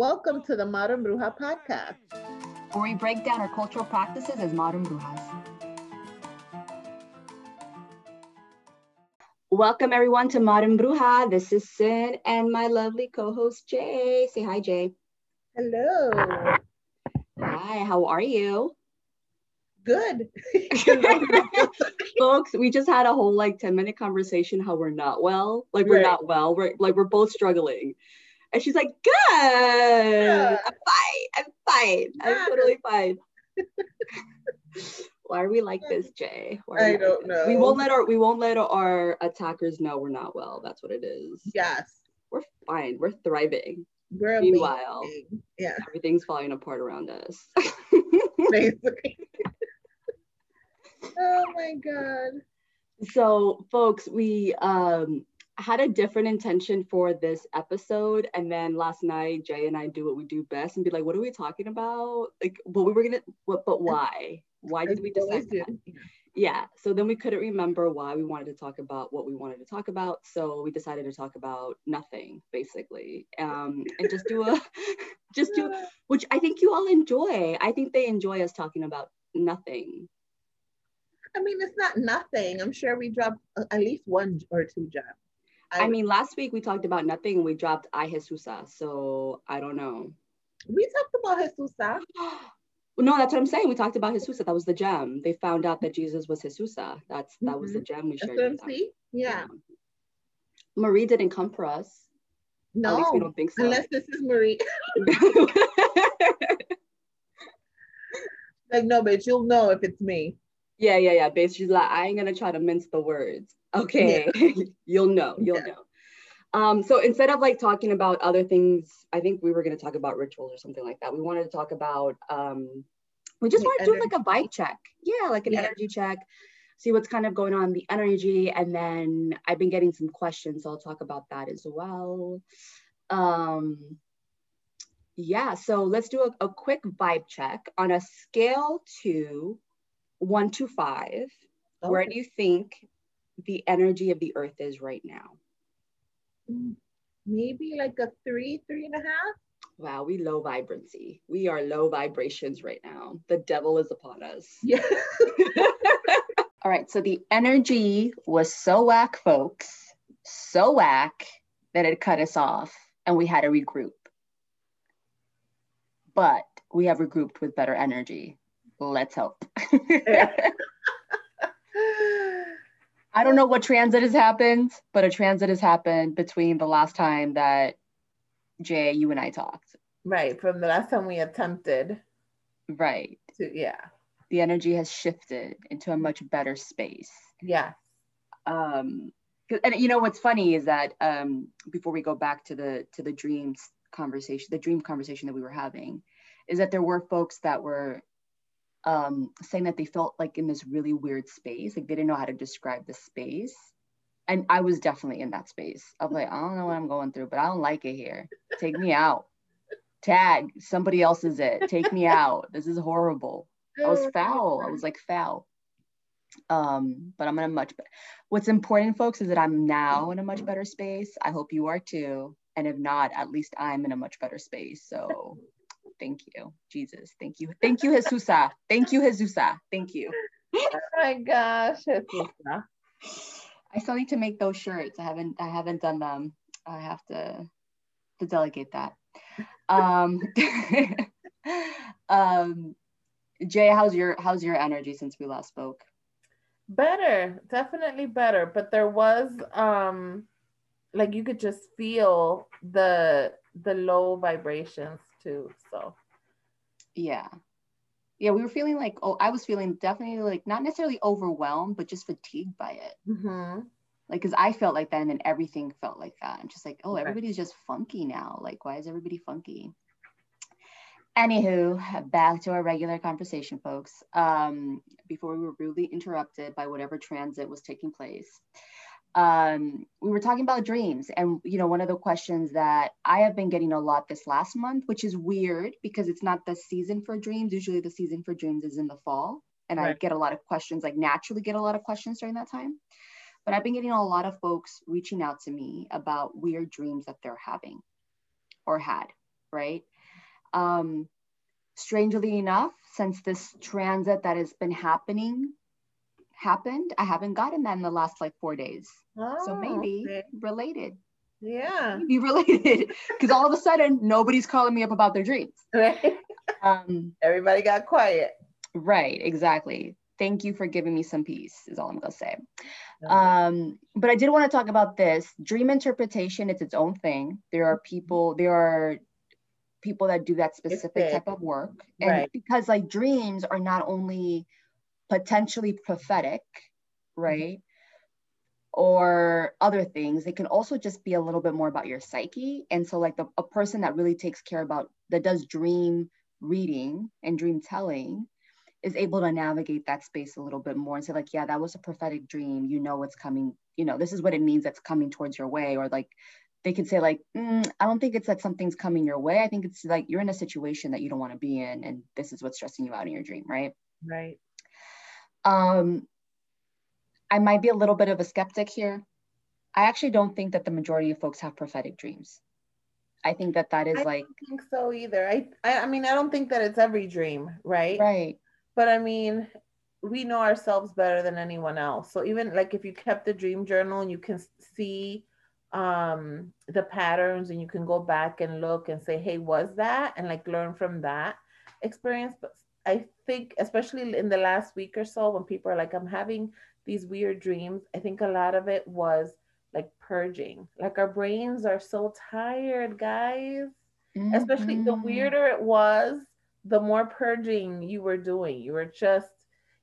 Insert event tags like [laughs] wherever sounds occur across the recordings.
Welcome to the Modern Bruja podcast, where we break down our cultural practices as modern brujas. Welcome everyone to Modern Bruja. This is Sin and my lovely co-host Jay. Say hi, Jay. Hello. Hi, how are you? Good. [laughs] Folks, we just had a whole like 10 minute conversation how we're not well. Like we're right. not well. We're like we're both struggling. And she's like, good. Yeah. I'm fine. I'm fine. I'm totally fine. [laughs] Why are we like this, Jay? I don't know. We won't let our we won't let our attackers know we're not well. That's what it is. Yes. We're fine. We're thriving. We're Meanwhile, amazing. yeah, everything's falling apart around us. [laughs] Basically. [laughs] oh my god. So, folks, we um had a different intention for this episode and then last night jay and i do what we do best and be like what are we talking about like what we were gonna what but why why did we decide that? yeah so then we couldn't remember why we wanted to talk about what we wanted to talk about so we decided to talk about nothing basically um and just do a [laughs] just do which i think you all enjoy i think they enjoy us talking about nothing I mean, it's not nothing. I'm sure we dropped at least one or two gems. I, I mean, last week we talked about nothing and we dropped I Jesusa. So I don't know. We talked about Jesusa. [gasps] no, that's what I'm saying. We talked about Jesusa. That was the gem. They found out that Jesus was Jesusa. That's that mm-hmm. was the mm-hmm. gem we shared. See? Yeah. yeah. Marie didn't come for us. No, we don't think so. Unless this is Marie. [laughs] [laughs] like no, bitch, you'll know if it's me. Yeah, yeah, yeah. Basically, she's like I ain't gonna try to mince the words. Okay, yeah. [laughs] you'll know, you'll yeah. know. Um, so instead of like talking about other things, I think we were going to talk about rituals or something like that. We wanted to talk about, um, we just want to do like a vibe check. Yeah, like an yeah. energy check, see what's kind of going on the energy. And then I've been getting some questions. So I'll talk about that as well. Um, yeah, so let's do a, a quick vibe check on a scale to one to five. Okay. Where do you think the energy of the earth is right now? Mm, maybe like a three, three and a half. Wow, we low vibrancy. We are low vibrations right now. The devil is upon us. Yeah. [laughs] All right, so the energy was so whack, folks, so whack that it cut us off and we had to regroup. But we have regrouped with better energy. Let's hope. [laughs] I don't know what transit has happened, but a transit has happened between the last time that Jay, you and I talked. Right. From the last time we attempted. Right. To, yeah. The energy has shifted into a much better space. Yeah. Um, and you know what's funny is that um, before we go back to the to the dreams conversation, the dream conversation that we were having, is that there were folks that were um, saying that they felt like in this really weird space, like they didn't know how to describe the space. And I was definitely in that space. I'm like, I don't know what I'm going through, but I don't like it here. Take me out. Tag somebody else is it. Take me out. This is horrible. I was foul. I was like foul. Um, but I'm in a much better. What's important, folks, is that I'm now in a much better space. I hope you are too. And if not, at least I'm in a much better space. So Thank you, Jesus. Thank you. Thank you, Jesusa. Thank you, Jesusa. Thank you. oh my gosh, Jesusa. I still need to make those shirts. I haven't I haven't done them. I have to to delegate that. Um, [laughs] um Jay, how's your how's your energy since we last spoke? Better, definitely better. But there was um like you could just feel the the low vibrations too. So yeah. Yeah, we were feeling like oh, I was feeling definitely like not necessarily overwhelmed, but just fatigued by it. Mm-hmm. Like, cause I felt like that, and then everything felt like that. I'm just like, oh, everybody's just funky now. Like, why is everybody funky? Anywho, back to our regular conversation, folks. Um, before we were rudely interrupted by whatever transit was taking place um, we were talking about dreams and you know one of the questions that i have been getting a lot this last month which is weird because it's not the season for dreams usually the season for dreams is in the fall and right. i get a lot of questions like naturally get a lot of questions during that time but i've been getting a lot of folks reaching out to me about weird dreams that they're having or had right? Um, strangely enough, since this transit that has been happening happened, I haven't gotten that in the last like four days. Oh, so maybe okay. related. Yeah. Maybe related. [laughs] Because all of a sudden nobody's calling me up about their dreams. Right. Um, Everybody got quiet. Right, exactly. Thank you for giving me some peace, is all I'm gonna say. Um, but I did want to talk about this. Dream interpretation, it's its own thing. There are people, there are people that do that specific type of work. And right. because like dreams are not only potentially prophetic, right? Mm-hmm. Or other things, It can also just be a little bit more about your psyche. And so, like the, a person that really takes care about that does dream reading and dream telling is able to navigate that space a little bit more and say like yeah that was a prophetic dream you know what's coming you know this is what it means that's coming towards your way or like they can say like mm, i don't think it's that something's coming your way i think it's like you're in a situation that you don't want to be in and this is what's stressing you out in your dream right right um i might be a little bit of a skeptic here. I actually don't think that the majority of folks have prophetic dreams. I think that that is I like don't think so either. I, I i mean i don't think that it's every dream right? Right. But i mean we know ourselves better than anyone else. So even like if you kept the dream journal and you can see um the patterns and you can go back and look and say hey was that? and like learn from that experience. But i think especially in the last week or so when people are like i'm having these weird dreams i think a lot of it was like purging like our brains are so tired guys mm-hmm. especially the mm-hmm. weirder it was the more purging you were doing you were just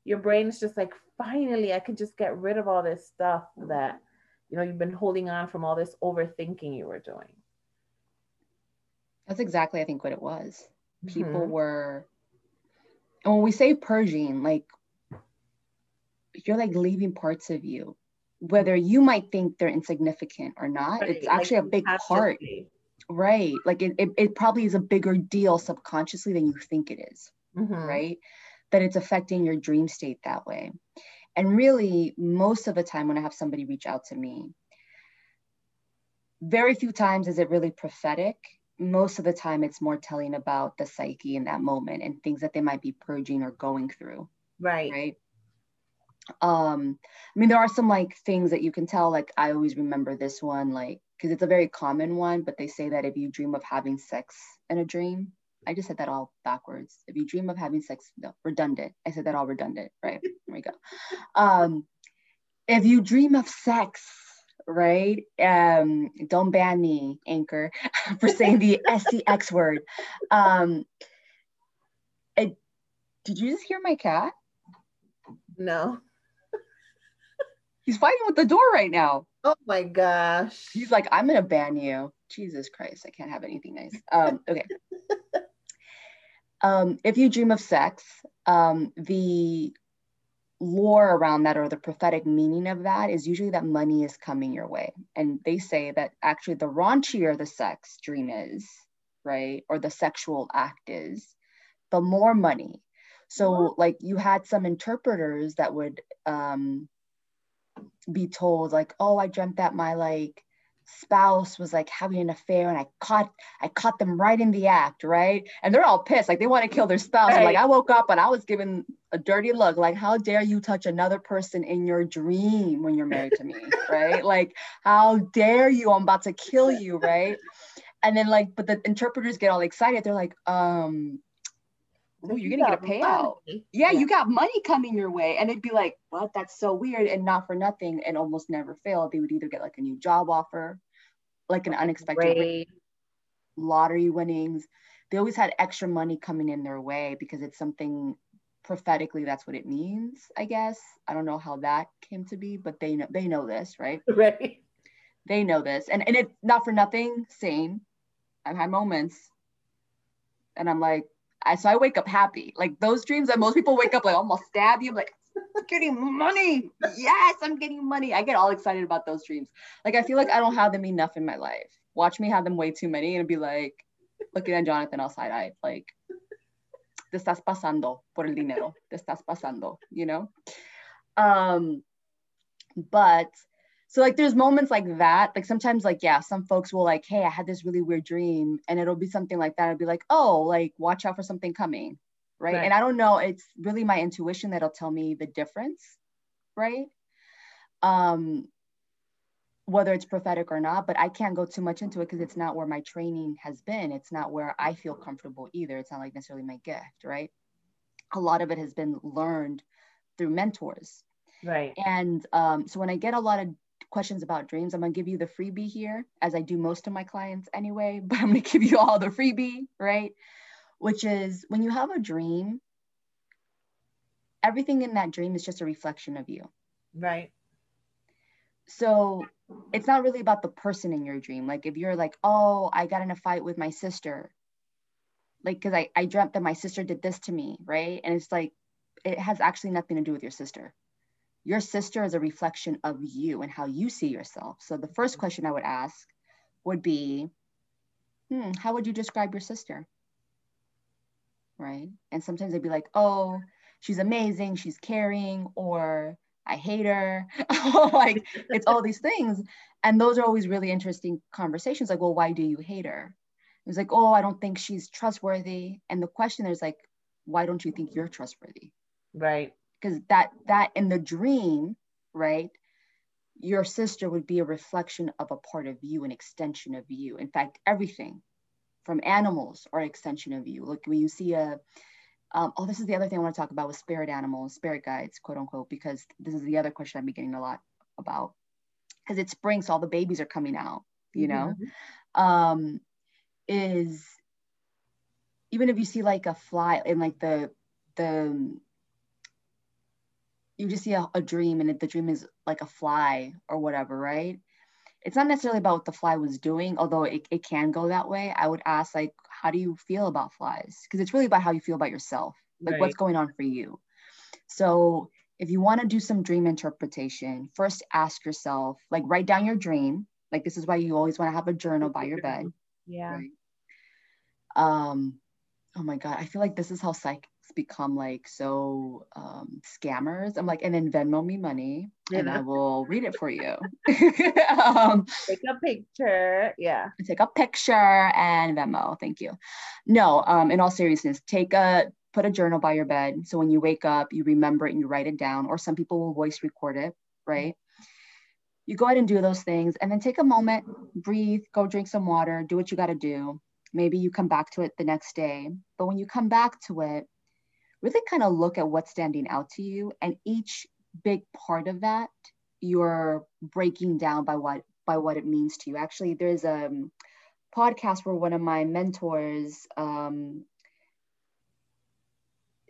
your brain is just like finally i could just get rid of all this stuff that you know you've been holding on from all this overthinking you were doing that's exactly i think what it was people mm-hmm. were and when we say purging like you're like leaving parts of you whether you might think they're insignificant or not right. it's actually like a big part right like it, it, it, probably is a bigger deal subconsciously than you think it is, mm-hmm. right that it's affecting your dream state that way and really, most of the time when I have somebody reach out to me, very few times is it really prophetic. Most of the time, it's more telling about the psyche in that moment and things that they might be purging or going through. Right. Right. Um, I mean, there are some like things that you can tell. Like, I always remember this one, like, because it's a very common one, but they say that if you dream of having sex in a dream, I just said that all backwards. If you dream of having sex, no, redundant. I said that all redundant, right? [laughs] There we go. Um, if you dream of sex, right? Um, don't ban me, Anchor, [laughs] for saying the [laughs] SCX word. Um, it, did you just hear my cat? No. [laughs] He's fighting with the door right now. Oh my gosh. He's like, I'm gonna ban you. Jesus Christ, I can't have anything nice. Um, okay. Um, if you dream of sex, um, the lore around that or the prophetic meaning of that is usually that money is coming your way. And they say that actually the raunchier the sex dream is, right, or the sexual act is, the more money. So, like, you had some interpreters that would um, be told, like, oh, I dreamt that my like spouse was like having an affair and I caught I caught them right in the act, right? And they're all pissed, like they want to kill their spouse. Right. Like I woke up and I was given a dirty look, like how dare you touch another person in your dream when you're married to me, [laughs] right? Like how dare you? I'm about to kill you, right? And then like, but the interpreters get all excited. They're like, um, oh, you're gonna get a payout. Yeah, yeah, you got money coming your way. And it'd be like, what? That's so weird. And not for nothing, and almost never fail. They would either get like a new job offer, like an unexpected lottery winnings. They always had extra money coming in their way because it's something prophetically that's what it means, I guess. I don't know how that came to be, but they know they know this, right? [laughs] Right. They know this. And and it's not for nothing, same. I've had moments and I'm like, I, so I wake up happy. Like those dreams that most people wake up like almost stab you. I'm like, I'm getting money. Yes, I'm getting money. I get all excited about those dreams. Like I feel like I don't have them enough in my life. Watch me have them way too many and be like, looking at Jonathan all side eyed, like, te estás pasando por el dinero. Te estás pasando, you know? Um, but so like there's moments like that like sometimes like yeah some folks will like hey i had this really weird dream and it'll be something like that i'll be like oh like watch out for something coming right? right. And i don't know it's really my intuition that'll tell me the difference right? Um whether it's prophetic or not but i can't go too much into it because it's not where my training has been. It's not where i feel comfortable either. It's not like necessarily my gift right? A lot of it has been learned through mentors. Right. And um, so when i get a lot of questions about dreams, I'm gonna give you the freebie here, as I do most of my clients anyway, [laughs] but I'm gonna give you all the freebie, right? Which is when you have a dream, everything in that dream is just a reflection of you. Right. So it's not really about the person in your dream. Like if you're like, oh, I got in a fight with my sister, like because I, I dreamt that my sister did this to me, right? And it's like it has actually nothing to do with your sister your sister is a reflection of you and how you see yourself. So the first question I would ask would be, hmm, how would you describe your sister? Right. And sometimes they'd be like, oh, she's amazing, she's caring, or I hate her. [laughs] like it's all these things. And those are always really interesting conversations. Like, well, why do you hate her? It's like, oh, I don't think she's trustworthy. And the question is like, why don't you think you're trustworthy? Right because that that in the dream right your sister would be a reflection of a part of you an extension of you. In fact everything from animals are extension of you. Like when you see a um, oh this is the other thing i want to talk about with spirit animals spirit guides quote unquote because this is the other question i've been getting a lot about. Because it's spring so all the babies are coming out you know? Mm-hmm. um is even if you see like a fly in like the the you just see a, a dream and the dream is like a fly or whatever, right? It's not necessarily about what the fly was doing, although it, it can go that way. I would ask, like, how do you feel about flies? Because it's really about how you feel about yourself, like right. what's going on for you. So if you want to do some dream interpretation, first ask yourself, like, write down your dream. Like, this is why you always want to have a journal by your [laughs] bed. Yeah. Right? Um, oh my God, I feel like this is how psych become like so um, scammers. I'm like, and then Venmo me money yeah. and I will read it for you. [laughs] [laughs] um, take a picture. Yeah. Take a picture and Venmo. Thank you. No, um, in all seriousness, take a, put a journal by your bed. So when you wake up, you remember it and you write it down, or some people will voice record it, right? You go ahead and do those things and then take a moment, breathe, go drink some water, do what you got to do. Maybe you come back to it the next day. But when you come back to it, really kind of look at what's standing out to you and each big part of that you're breaking down by what by what it means to you. Actually there's a podcast where one of my mentors um,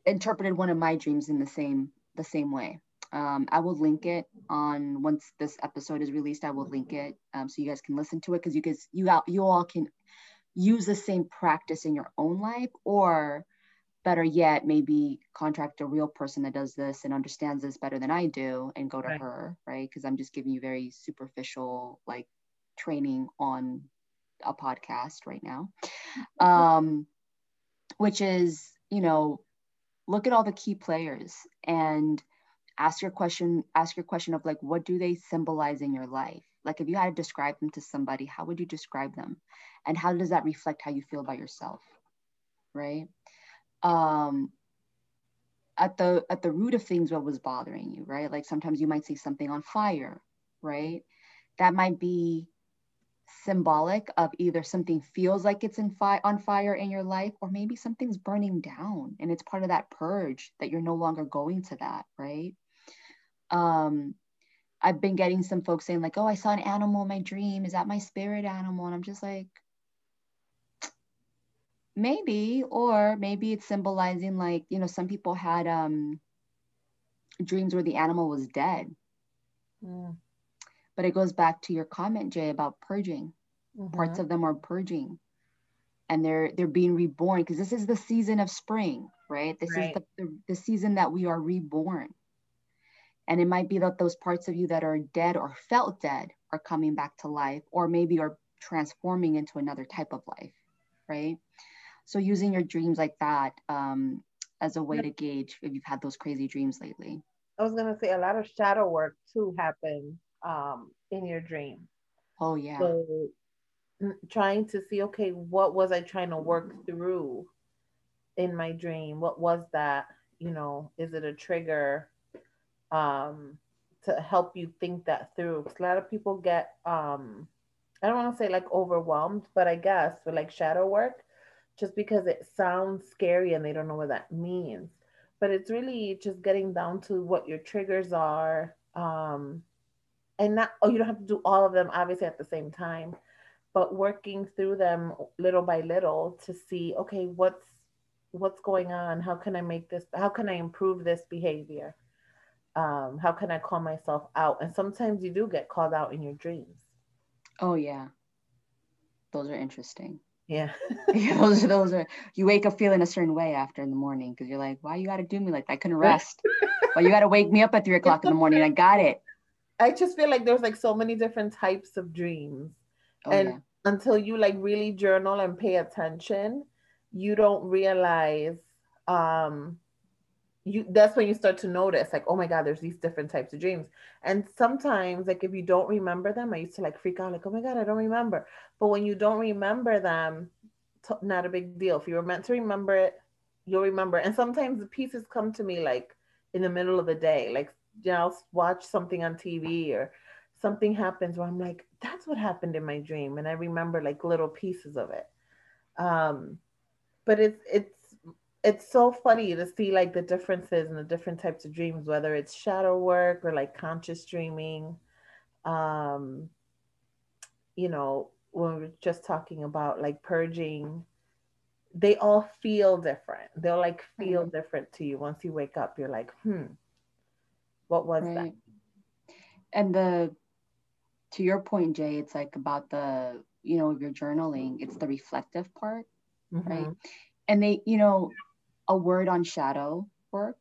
interpreted one of my dreams in the same the same way. Um, i will link it on once this episode is released i will link it um, so you guys can listen to it because you guys you out you all can use the same practice in your own life or better yet, maybe contract a real person that does this and understands this better than I do and go to right. her, right? Because I'm just giving you very superficial like training on a podcast right now. Um, which is, you know, look at all the key players and ask your question, ask your question of like, what do they symbolize in your life? Like if you had to describe them to somebody, how would you describe them? And how does that reflect how you feel about yourself? Right um at the at the root of things what was bothering you right? Like sometimes you might see something on fire right? That might be symbolic of either something feels like it's in fi- on fire in your life or maybe something's burning down and it's part of that purge that you're no longer going to that right? Um i've been getting some folks saying like oh i saw an animal in my dream. Is that my spirit animal? And i'm just like maybe or maybe it's symbolizing like you know some people had um dreams where the animal was dead mm. but it goes back to your comment jay about purging mm-hmm. parts of them are purging and they're they're being reborn because this is the season of spring right this right. is the, the, the season that we are reborn and it might be that those parts of you that are dead or felt dead are coming back to life or maybe are transforming into another type of life right so using your dreams like that um, as a way to gauge if you've had those crazy dreams lately. I was gonna say a lot of shadow work too happens um, in your dream. Oh yeah. So trying to see, okay, what was I trying to work through in my dream? What was that? You know, is it a trigger um, to help you think that through? Because a lot of people get, um, I don't want to say like overwhelmed, but I guess for like shadow work, just because it sounds scary and they don't know what that means. But it's really just getting down to what your triggers are. Um, and not, oh, you don't have to do all of them obviously at the same time, but working through them little by little to see, okay, what's what's going on? How can I make this? How can I improve this behavior? Um, how can I call myself out? And sometimes you do get called out in your dreams. Oh yeah, those are interesting. Yeah. [laughs] [laughs] those are those are you wake up feeling a certain way after in the morning because you're like, why you gotta do me like that? I couldn't rest. well, you gotta wake me up at three [laughs] o'clock in the morning. I got it. I just feel like there's like so many different types of dreams. Oh, and yeah. until you like really journal and pay attention, you don't realize um you that's when you start to notice like oh my god there's these different types of dreams. And sometimes like if you don't remember them i used to like freak out like oh my god i don't remember. But when you don't remember them t- not a big deal. If you were meant to remember it you'll remember. And sometimes the pieces come to me like in the middle of the day like you know I'll watch something on tv or something happens where i'm like that's what happened in my dream and i remember like little pieces of it. Um but it's it's it's so funny to see like the differences and the different types of dreams whether it's shadow work or like conscious dreaming um you know when we are just talking about like purging they all feel different they'll like feel mm-hmm. different to you once you wake up you're like hmm what was right. that and the to your point jay it's like about the you know if you're journaling it's the reflective part mm-hmm. right and they you know a word on shadow work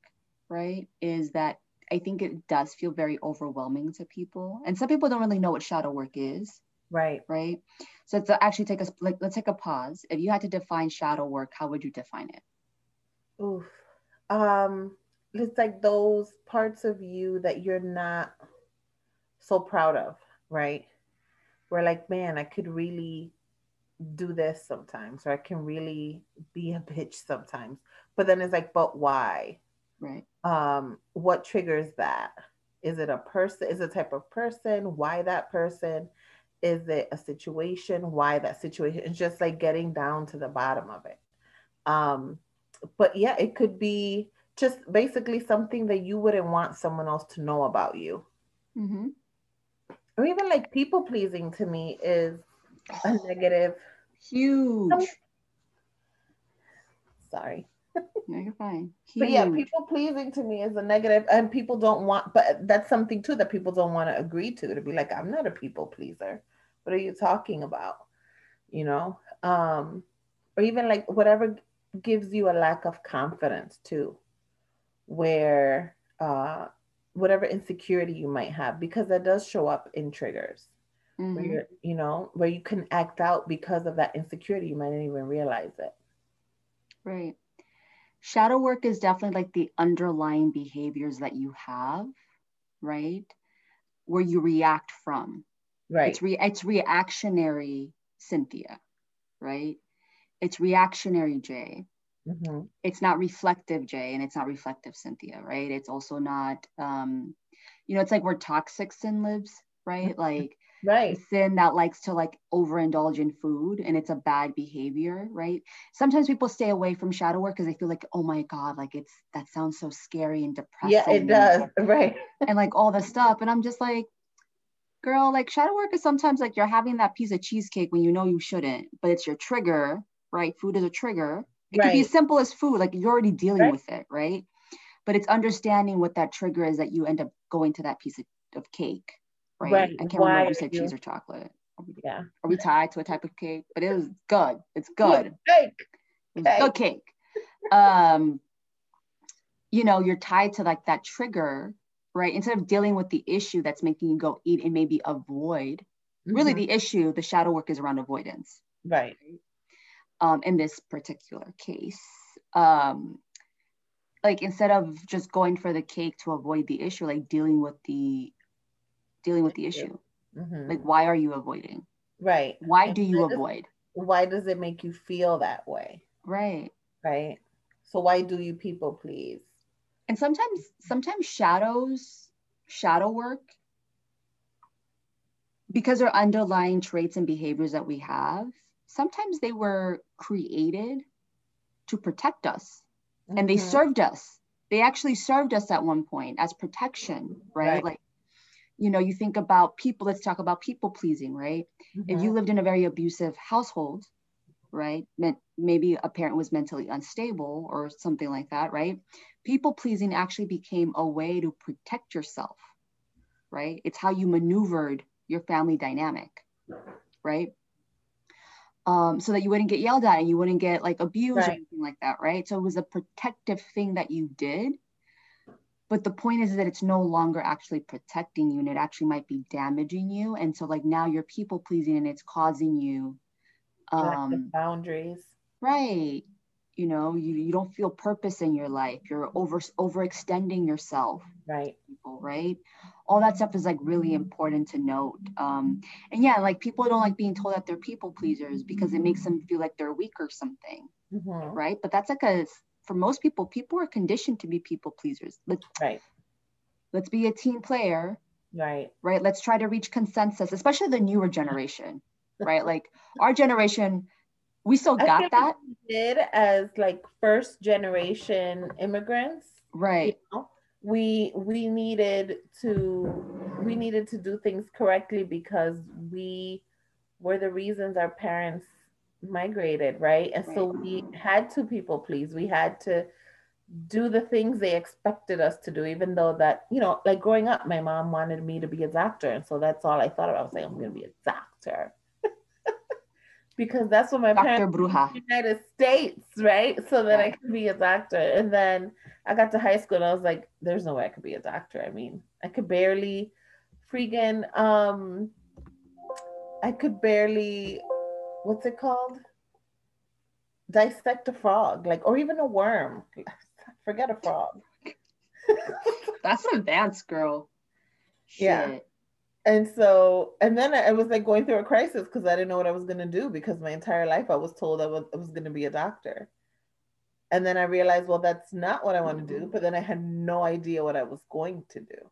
right is that i think it does feel very overwhelming to people. And some people don't really know what shadow work is right. right? So to actually take a like let's take a pause. If you had to define shadow work how would you define it? Oof. um it's like those parts of you that you're not so proud of right? Where like man i could really do this sometimes or I can really be a bitch sometimes. But then it's like, but why? Right. Um, what triggers that? Is it a person? Is it a type of person? Why that person? Is it a situation? Why that situation? It's just like getting down to the bottom of it. Um, but yeah, it could be just basically something that you wouldn't want someone else to know about you. Mm-hmm. Or even like people pleasing to me is a negative. Huge. Sorry. [laughs] No, you're fine. Huge. But yeah, people pleasing to me is a negative, and people don't want. But that's something too that people don't want to agree to. To be like, I'm not a people pleaser. What are you talking about? You know, um, or even like whatever gives you a lack of confidence too, where uh, whatever insecurity you might have, because that does show up in triggers mm-hmm. where you're, you know, where you can act out because of that insecurity. You might not even realize it. Right. Shadow work is definitely like the underlying behaviors that you have, right? Where you react from. Right. It's re- it's reactionary Cynthia, right? It's reactionary Jay. Mm-hmm. It's not reflective Jay, and it's not reflective Cynthia, right? It's also not, um, you know, it's like where toxic sin lives, right? Mm-hmm. Like right. sin that likes to like overindulge in food and it's a bad behavior right? Sometimes people stay away from shadow work because they feel like oh my god like it's that sounds so scary and depressing. Yeah it does. [laughs] right. and like all the stuff. And i'm just like girl like shadow work is sometimes like you're having that piece of cheesecake when you know you shouldn't but it's your trigger right? Food is a trigger. It right. can be as simple as food like you're already dealing right. with it right? But it's understanding what that trigger is that you end up going to that piece of, of cake right? right. I can't Why remember if you said you... cheese or chocolate. Yeah. Are we tied to a type of cake? But it was good. It's good. Cake. Cake. good cake. Um, you know, you're tied to like that trigger, right? Instead of dealing with the issue that's making you go eat and maybe avoid, mm-hmm. really the issue, the shadow work is around avoidance. Right. Um, in this particular case. Um, like instead of just going for the cake to avoid the issue, like dealing with the dealing with the issue. Mm-hmm. Like, why are you avoiding? Right. Why do you avoid? Why does it make you feel that way? Right. Right. So why do you people please? And sometimes, sometimes shadows, shadow work, because they're underlying traits and behaviors that we have, sometimes they were created to protect us mm-hmm. and they mm-hmm. served us. They actually served us at one point as protection, right? right. Like, you know, you think about people, let's talk about people pleasing, right? Mm-hmm. If you lived in a very abusive household, right? Maybe a parent was mentally unstable or something like that, right? People pleasing actually became a way to protect yourself, right? It's how you maneuvered your family dynamic, right? Um, so that you wouldn't get yelled at and you wouldn't get like abused right. or anything like that, right? So it was a protective thing that you did. But the point is that it's no longer actually protecting you and it actually might be damaging you. And so like now you're people pleasing and it's causing you um boundaries. Right. You know, you, you don't feel purpose in your life. You're over overextending yourself. Right. People, right? all that stuff is like really important to note. Um, and yeah, like people don't like being told that they're people pleasers because it makes them feel like they're weak or something, mm-hmm. right? But that's like a for most people, people are conditioned to be people pleasers. Let's right. Let's be a team player. Right. Right. Let's try to reach consensus, especially the newer generation. [laughs] right. Like our generation, we still got that. did as like first generation immigrants. Right. You know? we we needed to we needed to do things correctly because we were the reasons our parents migrated right and so we had to people please we had to do the things they expected us to do even though that you know like growing up my mom wanted me to be a doctor and so that's all i thought about I was like i'm going to be a doctor [laughs] because that's what my Dr. parents Bruja. United States, right? So that yeah. I could be a doctor. And then I got to high school and I was like, there's no way I could be a doctor. I mean, I could barely freaking um I could barely what's it called? Dissect a frog, like or even a worm. [laughs] Forget a frog. [laughs] That's advanced, girl. Shit. Yeah and so and then I was like going through a crisis because I didn't know what I was going to do because my entire life I was told I was, I was going to be a doctor. And then I realized, well, that's not what I want to do. Mm-hmm. But then I had no idea what I was going to do.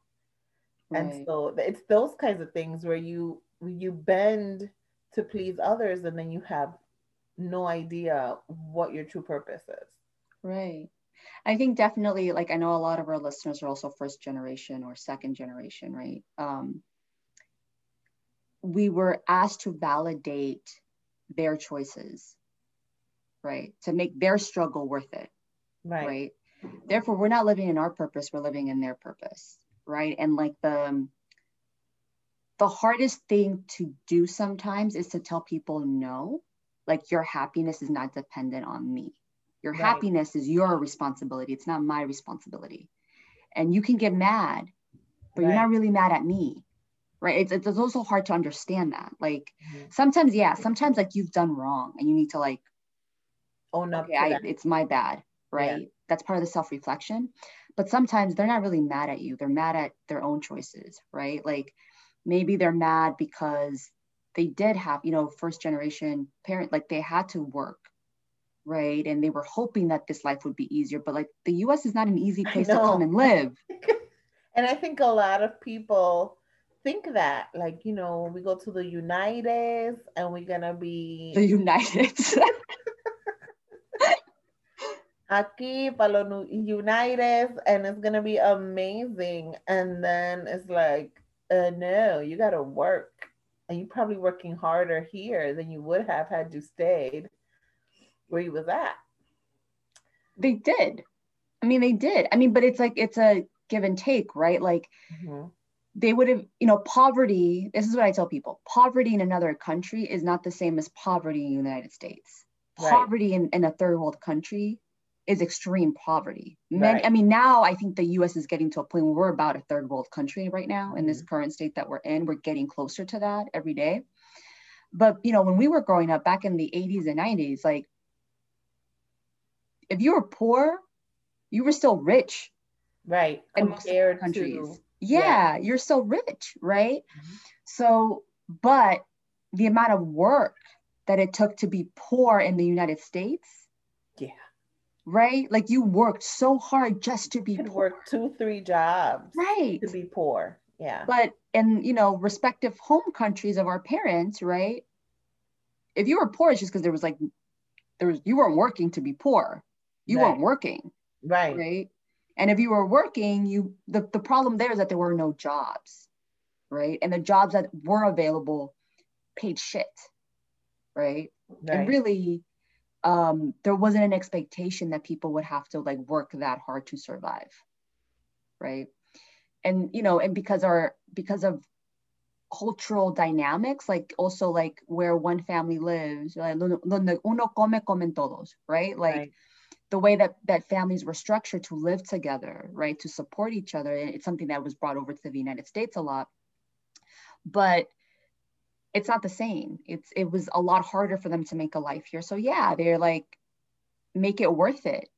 Right. And so it's those kinds of things where you you bend to please others and then you have no idea what your true purpose is. Right. I think definitely like I know a lot of our listeners are also first generation or second generation, right? Um, we were asked to validate their choices, right? To make their struggle worth it, right? right? Therefore, we're not living in our purpose, we're living in their purpose, right? And like the the hardest thing to do sometimes is to tell people no, like your happiness is not dependent on me. Your right. happiness is your responsibility. It's not my responsibility. And you can get mad, but right. you're not really mad at me right it's, it's also hard to understand that like mm-hmm. sometimes yeah sometimes like you've done wrong and you need to like own up okay, I, it's my bad right yeah. that's part of the self-reflection but sometimes they're not really mad at you they're mad at their own choices right like maybe they're mad because they did have you know first generation parent like they had to work right? And they were hoping that this life would be easier but like the us is not an easy place to come and live. [laughs] And i think a lot of people think that like you know we go to the United and we're gonna be the United. [laughs] aquí para los United and it's gonna be amazing. And then it's like uh, no you gotta work and you're probably working harder here than you would have had you stayed where you was at they did i mean they did i mean but it's like it's a give and take right like mm-hmm they would have, you know, poverty. This is what I tell people poverty in another country is not the same as poverty in the United States. Right. Poverty in, in a third world country is extreme poverty. right. I mean, now I think the US is getting to a point where we're about a third world country right now mm-hmm. in this mm-hmm. current state that we're in. We're getting closer to that every day. But, you know, when we were growing up back in the 80s and 90s, like if you were poor, you were still rich. Right. In Compared most countries. To yeah, you're so rich, right? Mhm. So, but the amount of work that it took to be poor in the United States, Yeah. Right? Like you worked so hard just to be poor, work two, three jobs right? to be poor. Yeah. But in you know respective home countries of our parents, right? If you were poor, it's just because there was like there was you weren't working to be poor. You Right. weren't working, Right. right? And if you were working, you the, the problem there is that there were no jobs, right? And the jobs that were available paid shit, right? Right. And really, um, there wasn't an expectation that people would have to like work that hard to survive, right? And you know, and because our because of cultural dynamics, like also like where one family lives, like, donde uno come, comen todos, right? Like Right. the way that that families were structured to live together, right, to support each other. It's something that was brought over to the United States a lot, but it's not the same. It's it was a lot harder for them to make a life here. So yeah, they're like, make it worth it.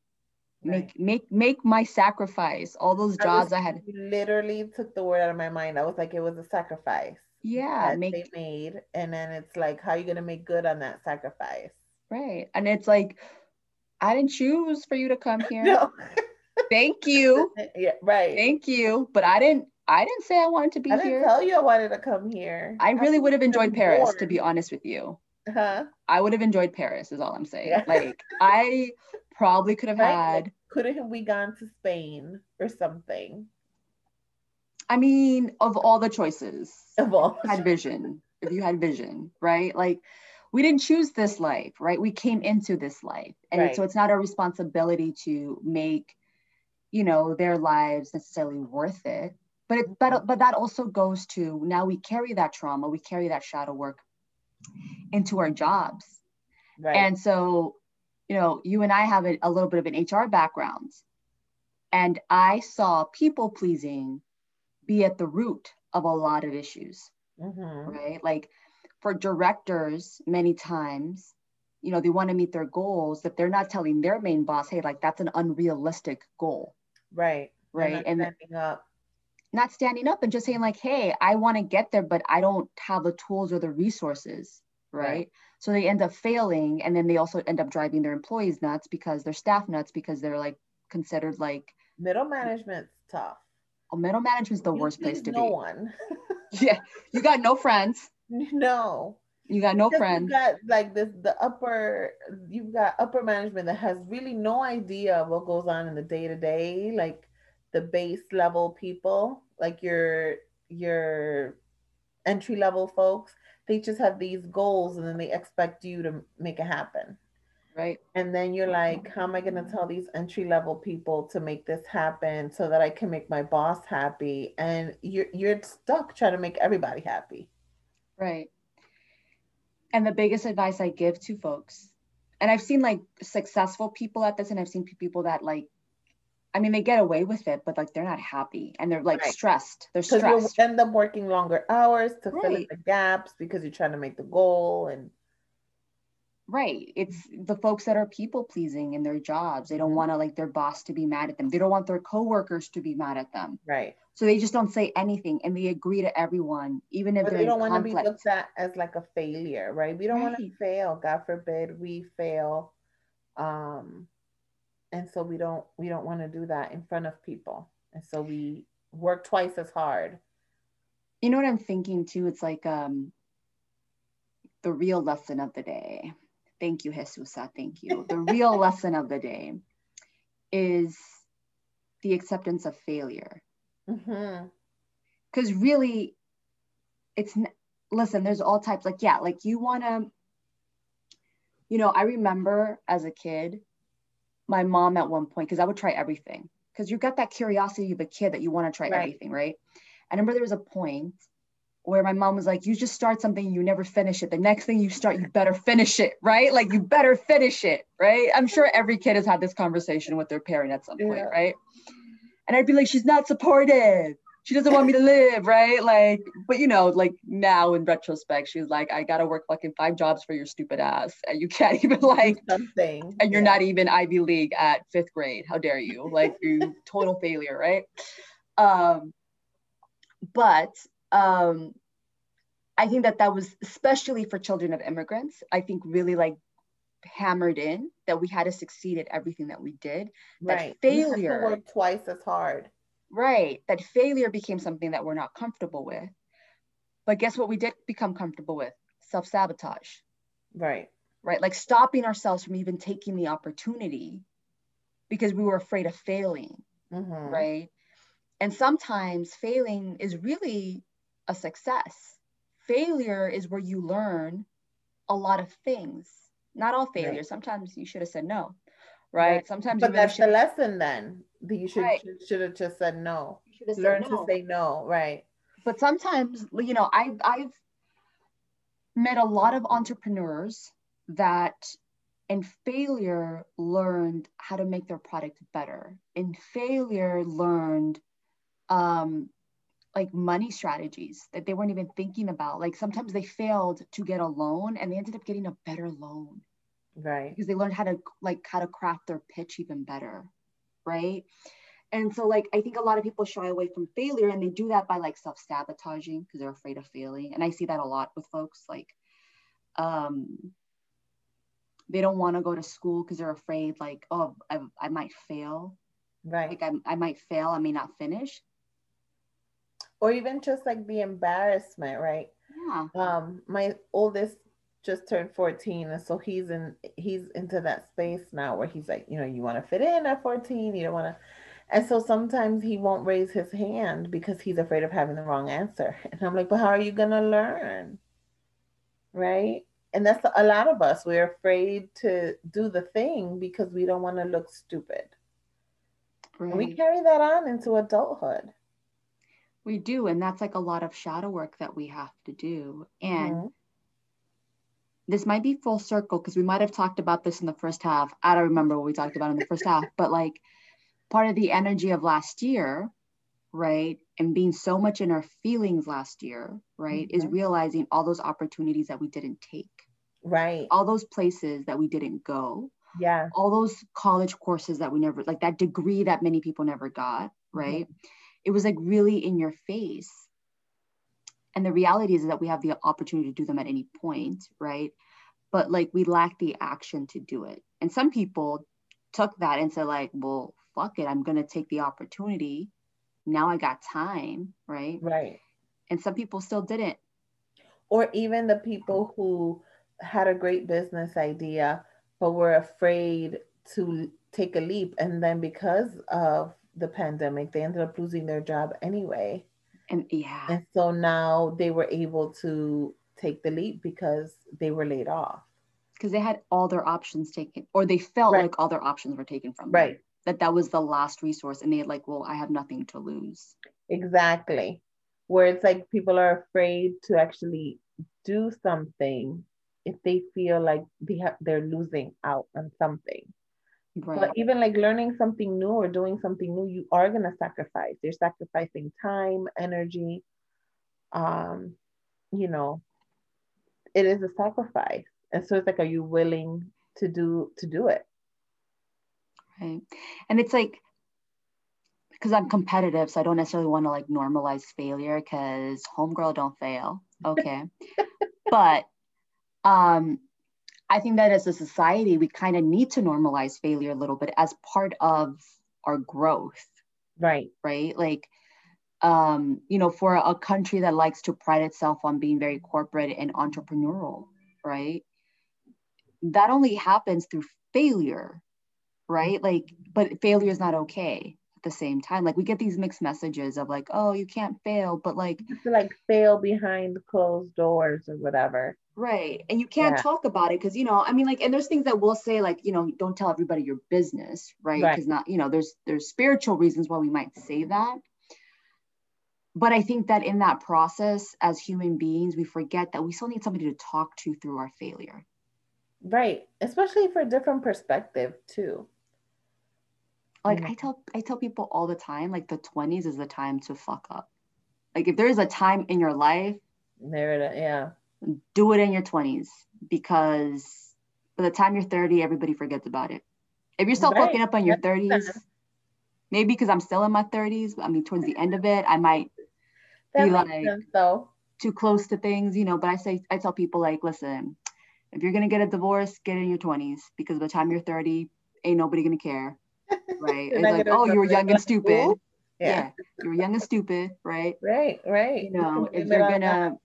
Right. Make make make my sacrifice. All those I jobs was- I, had. Literally took the word out of my mind. I was like, it was a sacrifice Yeah, make they made. And then it's like, how are you going to make good on that sacrifice? right. And it's like, I didn't choose for you to come [laughs] here. No. Thank you. [laughs] yeah, right. Thank you. But I didn't I didn't say I wanted to be here. I didn't here. tell you I wanted to come here. I really would have enjoyed Paris, to be honest with you. Huh? I would have enjoyed Paris, is all I'm saying. Yeah. Like I probably could have [laughs] had. Couldn't have we gone to Spain or something? I mean, of all the choices, Of all. had vision. If you had vision, right? Like we didn't choose this life, right? We came into this life, and Right. so it's not our responsibility to make, you know, their lives necessarily worth it. But it, but but that also goes to now we carry that trauma, we carry that shadow work into our jobs. Right. And so, you know, you and I have a, a little bit of an HR background. And I saw people pleasing be at the root of a lot of issues, Mhm. right? Like for directors, many times, you know, they want to meet their goals that they're not telling their main boss, hey, like that's an unrealistic goal, Right. Right? And standing up. Not standing up and just saying, like, hey, I want to get there, but I don't have the tools or the resources, right? Right. So they end up failing. And then they also end up driving their employees nuts because their staff nuts because they're like considered like, Middle management's tough. oh, middle management's the You worst place to no be. one. [laughs] Yeah. You got no friends. no. You got no Because friends. You got like this the upper you've got upper management that has really no idea of what goes on in the day to day, like the base level people, like your your entry level folks, they just have these goals and then they expect you to make it happen. Right. And then you're like, how am I going to tell these entry level people to make this happen so that I can make my boss happy? And you're you're stuck trying to make everybody happy. Right. And the biggest advice I give to folks, and I've seen like successful people at this, and I've seen people that like, I mean, they get away with it, but like they're not happy and they're like Right. stressed. They're Because you stressed. end up working longer hours to fill in the gaps because you're trying to make the goal and Right. It's the folks that are people pleasing in their jobs. They don't Mhm. want to like their boss to be mad at them. They don't want their coworkers to be mad at them. right. So they just don't say anything and they agree to everyone, even if But they're they don't want to be looked at as like a failure, right? We don't want to fail. God forbid we fail. Um and so we don't we don't want to do that in front of people. And so we work twice as hard. You know what I'm thinking too? It's like um the real lesson of the day. Thank you, Jesusa. Thank you. The real [laughs] lesson of the day is the acceptance of failure. because really it's n- listen there's all types like yeah like you want to you know i remember as a kid my mom at one point because i would try everything because you've got that curiosity of a kid that you want to try Right. everything right? I remember there was a point where my mom was like you just start something you never finish it. The next thing you start you better finish it right? Like you better finish it right? I'm sure every kid has had this conversation with their parent at some point Yeah. right? And i'd be like she's not supportive she doesn't want me to live, right? Like, but you know, like now in retrospect, she's like, I gotta work fucking five jobs for your stupid ass. And you can't [laughs] even like, something. and you're Yeah. not even Ivy League at fifth grade. How dare you? Like, you [laughs] total failure, right? Um, but um, I think that that was especially for children of immigrants. I think really like hammered in that we had to succeed at everything that we did. Right. That You have to failure, work twice as hard. Right? That failure became something that we're not comfortable with. But guess what? We did become comfortable with self sabotage, Right. right? Like stopping ourselves from even taking the opportunity because we were afraid of failing. Mhm. right? And sometimes failing is really a success. Failure is where you learn a lot of things. Not all failure. Right. Sometimes you should have said no, right? Right. Sometimes But that's the lesson then. that You should Right. should have just said no. you should have said no. to say no. Right. But sometimes, you know, I've I've met a lot of entrepreneurs that in failure learned how to make their product better. In failure learned um like money strategies that they weren't even thinking about. Like sometimes they failed to get a loan and they ended up getting a better loan Right. because they learned how to like how to craft their pitch even better. Right. And so like I think a lot of people shy away from failure and they do that by like self-sabotaging because they're afraid of failing. And I see that a lot with folks like um they don't want to go to school because they're afraid like oh I, I might fail Right. like I, I might fail i may not finish or even just like the embarrassment, right? yeah Um, my oldest just turned 14, and so he's in he's into that space now where he's like, you know, you want to fit in at 14, you don't want to. And so sometimes he won't raise his hand because he's afraid of having the wrong answer. [laughs] And I'm like, but how are you gonna learn? Right? And that's a lot of us. We're afraid to do the thing because we don't want to look stupid. And we carry that on into adulthood. we do and that's like a lot of shadow work that we have to do and Mhm. This might be full circle because we might have talked about this in the first half i don't remember what we talked about in the first half [laughs] but like part of the energy of last year right and being so much in our feelings last year right is Mhm. realizing all those opportunities that we didn't take Right. all those places that we didn't go Yeah. all those college courses that we never like that degree that many people never got right it was like really in your face and the reality is that we have the opportunity to do them at any point right? But like we lack the action to do it. And some people took that and said like well fuck it i'm going to take the opportunity. Now i got time right? Right. and some people still didn't. Or even the people who had a great business idea but were afraid to take a leap. And then because of the pandemic they ended up losing their job anyway and yeah. And so now they were able to take the leap because they were laid off. Because they had all their options taken or they felt Right. like all their options were taken from them. right. That that was the last resource and they had like well i have nothing to lose. Exactly. Where it's like people are afraid to actually do something if they feel like they have they're losing out on something right But even like learning something new or doing something new, you are gonna sacrifice. You're sacrificing time, energy. Um, you know, it is a sacrifice. And so it's like, are you willing to do to do it? right and it's like because i'm competitive so i don't necessarily want to like normalize failure because homegirl don't fail okay [laughs] but um i think that as a society we kind of need to normalize failure a little bit as part of our growth Right. right? Like, um, you know, for a country that likes to pride itself on being very corporate and entrepreneurial, right? That only happens through failure, right? Like, but failure is not okay at the same time. Like, we get these mixed messages of like, oh, you can't fail, but like, to like fail behind closed doors or whatever. Right. And you can't Yeah. talk about it because, you know, I mean, like, and there's things that we'll say, like, you know, don't tell everybody your business, right? Right. Because not, you know, there's there's spiritual reasons why we might say that. But I think that in that process, as human beings, we forget that we still need somebody to talk to through our failure. Right. Especially for a different perspective too. Like Mhm. I tell I tell people all the time, like the 20s is the time to fuck up. Like if there's a time in your life, There it is. Yeah. Do it in your 20s because by the time you're 30, everybody forgets about it. If you're still Right. fucking up in your That's 30s, maybe because I'm still in my 30s, I mean towards the end of it, I might That be like sense, too close to things, you know. But I say I tell people like, listen, if you're gonna get a divorce, get in your 20s because by the time you're 30, ain't nobody gonna care. Right. [laughs] It's like, oh, you were young and stupid. Yeah. Yeah. You were young and stupid, right? [laughs] Right, right. You know, if you're gonna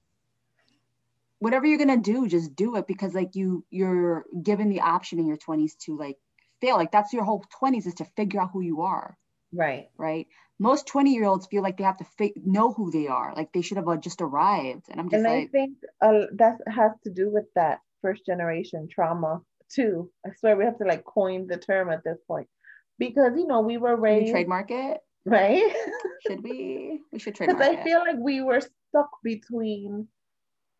whatever you're gonna do, just do it because like you you're given the option in your 20s to like fail. Like that's your whole 20s is to figure out who you are, Right. right? Most 20 year olds feel like they have to fi- know who they are, like they should have uh, just arrived. And I'm just and I think uh, that has to do with that first generation trauma too. I swear we have to like coin the term at this point because you know we were raised trademark it? right Should we? We should [laughs] trade it. because trademark I it. feel like we were stuck between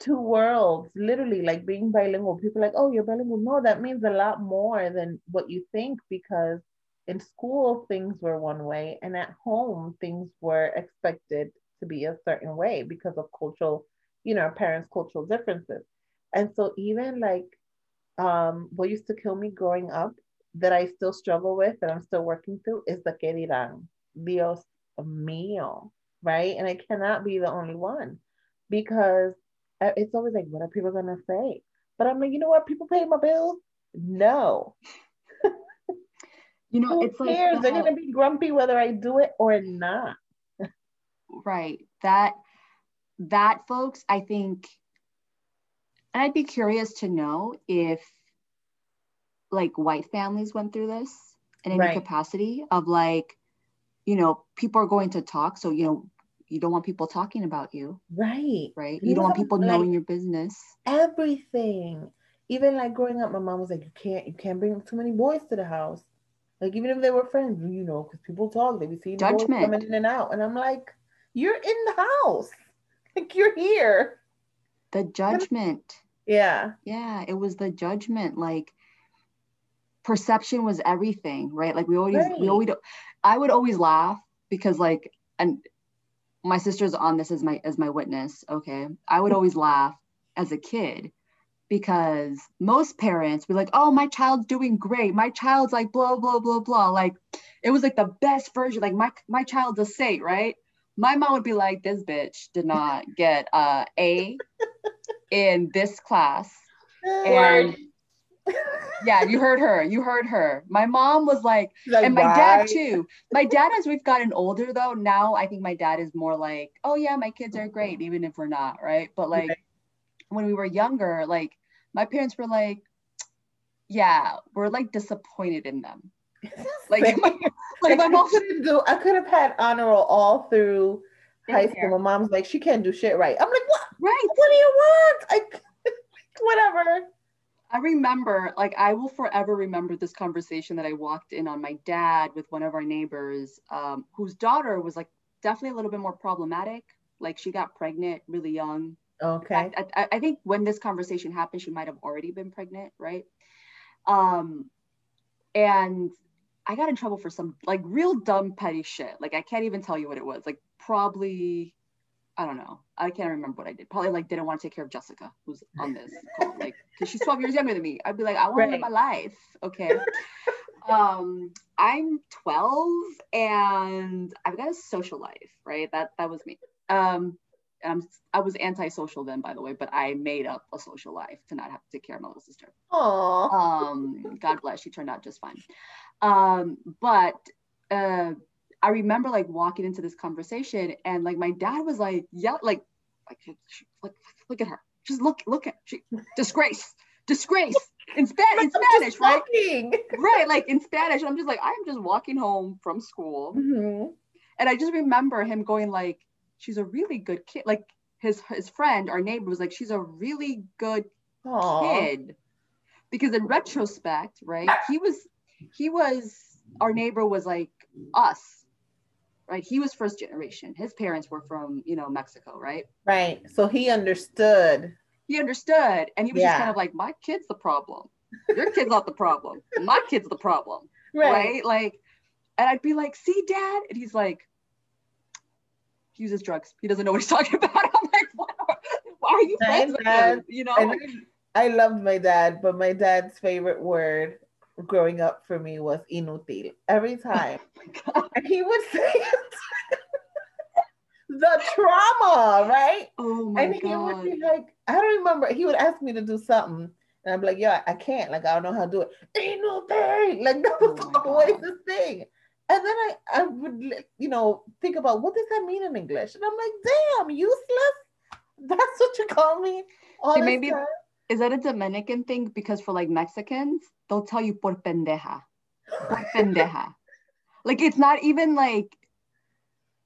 two worlds, literally like being bilingual. People like, oh, you're bilingual. No, that means a lot more than what you think because in school things were one way and at home things were expected to be a certain way because of cultural, you know, parents' cultural differences. And so even like um what used to kill me growing up that I still struggle with that I'm still working through is the que dirán. Dios mío, right? And I cannot be the only one because Uh, it's always like, what are people gonna say? But I'm like, you know what? People pay my bills. No, You know, who it's like cares? They're gonna be grumpy whether I do it or not. right that that folks i think and i'd be curious to know if like white families went through this in any Right. capacity of like you know people are going to talk so you know you don't want people talking about you Right. right You you don't want people like- knowing your business Everything. Even like growing up, my mom was like, you can't, you can't bring too many boys to the house. Like even if they were friends, you know, because people talk, they be seeing the boys coming in and out, and I'm like, you're in the house, [laughs] like you're here. the [laughs] judgment Yeah. yeah it was the judgment like perception was everything right like we always Right. we always i would always laugh because like and my sister's on this as my as my witness okay? I would always laugh as a kid because most parents be like oh my child's doing great. My child's like blah blah blah blah. Like it was like the best version. Like my my child's a saint right? My mom would be like this bitch did not get uh a in this class [laughs] and yeah, you heard her. You heard her. My mom was like, Like, and my why? dad too. My dad, as we've gotten older though, now I think my dad is more like, oh yeah, my kids are great, even if we're not, right? But like Right. when we were younger, like my parents were like, yeah, we're like disappointed in them. Like, Same. [laughs] my, like my I mom, couldn't do. I could have had honor roll all through high Same here. school. My mom's like, she can't do shit right. I'm like, what? right? What do you want? I, [laughs] whatever. I remember, like, I will forever remember this conversation that I walked in on my dad with one of our neighbors, um, whose daughter was like definitely a little bit more problematic. Like, she got pregnant really young. Okay. I, I, I think when this conversation happened, she might have already been pregnant, right? Um, and I got in trouble for some like real dumb petty shit. Like, I can't even tell you what it was. Like, probably. I don't know. I can't remember what I did. Probably like didn't want to take care of Jessica, who's on this call, like because she's 12 years younger than me. I'd be like, I want to live my life. Okay. um, I'm 12 and I've got a social life, right? That that was me. Um, I'm, I was antisocial then, by the way, but I made up a social life to not have to take care of my little sister. Aw. Um, God bless, she turned out just fine. Um, but uh, I remember like walking into this conversation and like my dad was like, yeah, like, like, look, look at her. Just look, look at she disgrace, disgrace in, Spa- in Spanish, right? talking. Right, like in Spanish. And I'm just like, I'm just walking home from school. Mhm. And I just remember him going like, she's a really good kid. Like his his friend, our neighbor was like, she's a really good Aw. kid because in retrospect right he was he was our neighbor was like us right? He was first generation. His parents were from you know mexico right? Right. So he understood. he understood. And he was just kind of like my kid's the problem. Your kid's not the problem. My kid's the problem. [laughs] Right. right? Like and i'd be like see dad? And he's like he uses drugs. He doesn't know what he's [laughs] talking about. I'm like what are, why are you friends with him? you know? I loved my dad, but my dad's favorite word growing up for me was inútil every [laughs] oh time. God. And he would say it. [laughs] the trauma, right? Oh my and he god. would be like, I don't remember. He would ask me to do something, and I'm like, yeah, I can't. Like, I don't know how to do it. Thing. Like that oh was Oh my always the thing. And then I, I would, you know, think about what does that mean in English, and I'm like, damn, useless. That's what you call me. All See, maybe- time? Is that a Dominican thing? Because for like Mexicans, they'll tell you por pendeja. Por pendeja. Like it's not even like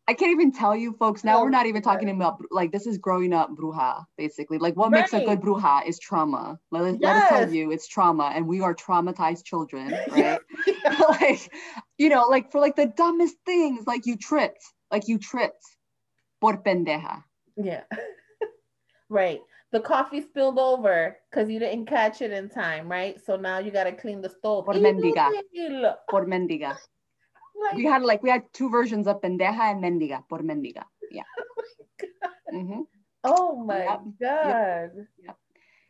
I can't even tell you folks. Now No, we're not even yeah. talking about like this is growing up bruja, basically. Like what makes a good bruja is trauma. Let, us let us tell you it's trauma and we are traumatized children, [laughs] right? [laughs] like, you know, like for like the dumbest things, like you tripped, like you tripped. Por pendeja. Yeah. [laughs] right. The coffee spilled over because you didn't catch it in time, right? So now you gotta clean the stove. Por mendiga. Por mendiga. Like, We had like we had two versions of pendeja and mendiga. Por mendiga. Yeah. [laughs] Oh my mm-hmm. god. oh my Yep. god.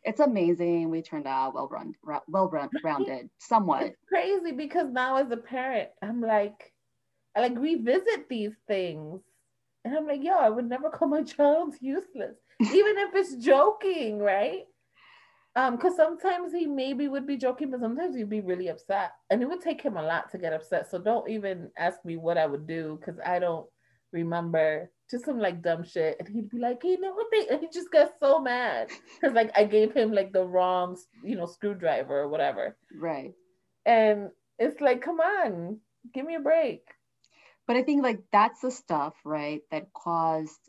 It's amazing. We turned out well run, well [laughs] rounded, somewhat. It's crazy because now as a parent, I'm like, I like revisit these things. And I'm like, yo, I would never call my [laughs] child useless. Even if it's joking, right? Um, because sometimes he maybe would be joking, but sometimes he'd be really upset. And it would take him a lot to get upset. So don't even ask me what I would do because I don't remember just some like dumb shit. And he'd be like, you know what they and he just got so mad. Because like I gave him like the wrong, you know, screwdriver or whatever. Right. And it's like, come on, give me a break. But I think like that's the stuff, right, that caused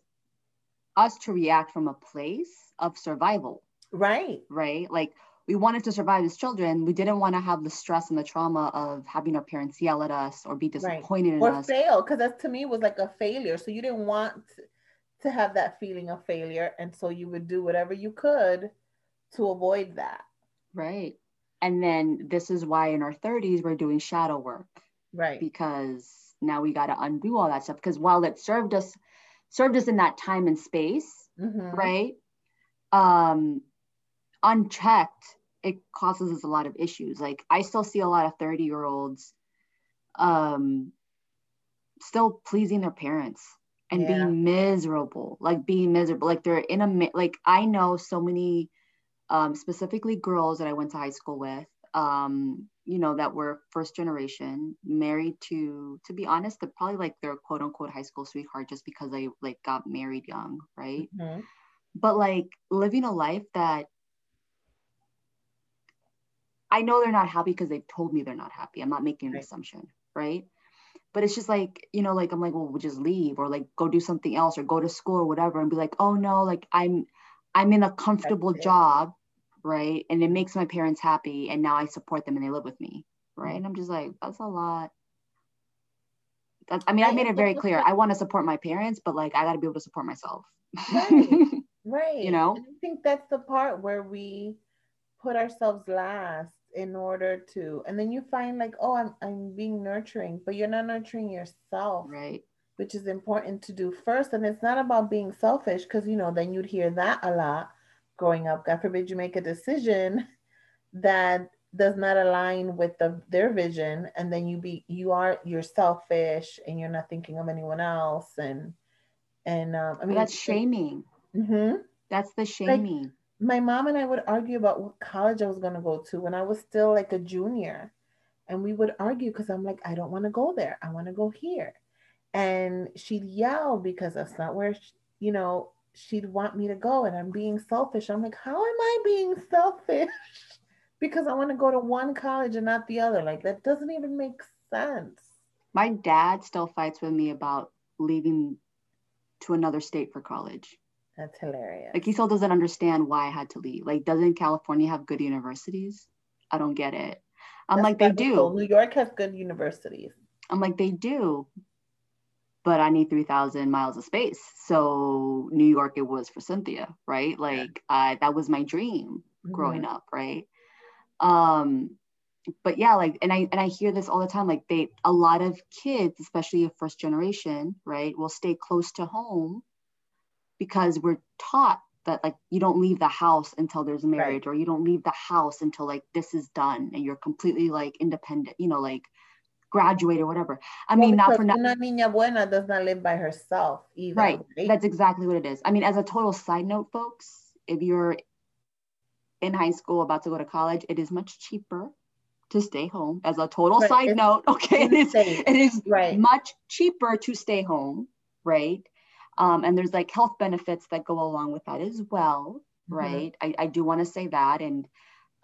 us to react from a place of survival, Right. right? Like we wanted to survive as children. We didn't want to have the stress and the trauma of having our parents yell at us or be Right. disappointed in Or us. fail, because that to me was like a failure. So you didn't want to have that feeling of failure. And so you would do whatever you could to avoid that. Right. And then this is why in our 30s we're doing shadow work Right. because now we got to undo all that stuff because while it served us served us in that time and space, Mhm. right? Um unchecked, it causes us a lot of issues. Like I still see a lot of 30 year olds um still pleasing their parents and Yeah. being miserable, like being miserable. Like they're in a like I know so many um specifically girls that I went to high school with um you know that were first generation married to to be honest they're probably like their quote unquote high school sweetheart just because they like got married young right Mhm. but like living a life that I know they're not happy because they've told me they're not happy. I'm not making an Right. assumption, right? But it's just like, you know, like I'm like, well, we'll just leave or like go do something else or go to school or whatever and be like, oh no, like I'm I'm in a comfortable job, right? And it makes my parents happy and now I support them and they live with me, right? Mm-hmm. And I'm just like, that's a lot. That's, I mean, I made it very clear. I want to support my parents, but like I got to be able to support myself. Right. [laughs] Right. You know? And I think that's the part where we put ourselves last in order to and then you find like, oh, I'm I'm being nurturing, but you're not nurturing yourself. right. which is important to do first. And it's not about being selfish because, you know, then you'd hear that a lot growing up. God forbid you make a decision that does not align with the, their vision. And then you be, you are, you're selfish and you're not thinking of anyone else. And, and, um, I mean, that's shaming. Mhm. That's the shaming. my mom and I would argue about what college I was going to go to when I was still like a junior. And we would argue because I'm like, I don't want to go there. I want to go here. And she'd yell because that's not where, sh you know, she'd want me to go. And I'm being selfish. I'm like, how am I being selfish? [laughs] because I want to go to one college and not the other. Like, that doesn't even make sense. My dad still fights with me about leaving to another state for college. That's hilarious. Like he still doesn't understand why I had to leave. Like, doesn't California have good universities? I don't get it. I'm That's like, they do. New York has good universities. I'm like, they do. But I need 3,000 miles of space. So New York, it was for Cynthia, right? Like, I, that was my dream growing Mhm. up, right? Um, but yeah, like, and I and I hear this all the time. Like, they a lot of kids, especially a first generation, right, will stay close to home because we're taught that like you don't leave the house until there's a marriage, or you don't leave the house until like this is done and you're completely like independent, you know, like graduate or whatever. I well, mean, not for not. Una niña buena does not live by herself either. Right. right. That's exactly what it is. I mean, as a total side note, folks, if you're in high school about to go to college, it is much cheaper to stay home. As a total right. side note, [laughs] okay, it is, it is right. much cheaper to stay home, right? Um, and there's like health benefits that go along with that as well, mm-hmm. right? I, I do want to say that. And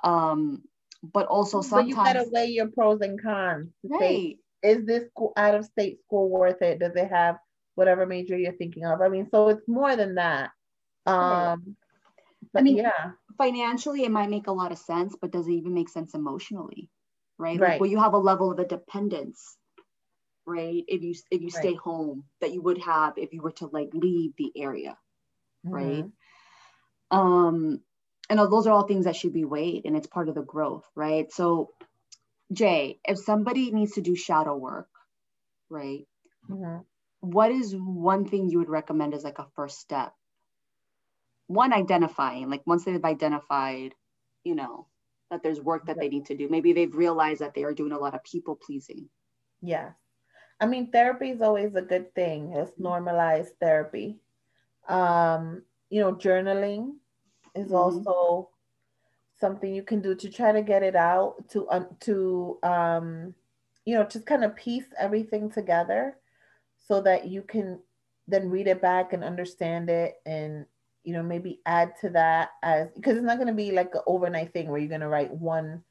um, but also sometimes but you gotta weigh your pros and cons. Right. Say, is this school out of state school worth it? Does it have whatever major you're thinking of? I mean, so it's more than that. Um, right. I mean, yeah, financially it might make a lot of sense, but does it even make sense emotionally? Right. Right. Like, will you have a level of a dependence, right? If you if you right. stay home that you would have if you were to like leave the area, mm-hmm. right? Um, and those are all things that should be weighed and it's part of the growth right? So jay if somebody needs to do shadow work right mm-hmm. what is one thing you would recommend as like a first step? One identifying like once they've identified you know that there's work that they need to do maybe they've realized that they are doing a lot of people pleasing. Yeah. I mean therapy is always a good thing let's therapy. Um you know journaling is mm-hmm. also something you can do to try to get it out to um, to um you know just kind of piece everything together so that you can then read it back and understand it and you know maybe add to that as because it's not going to be like an overnight thing where you're going to write one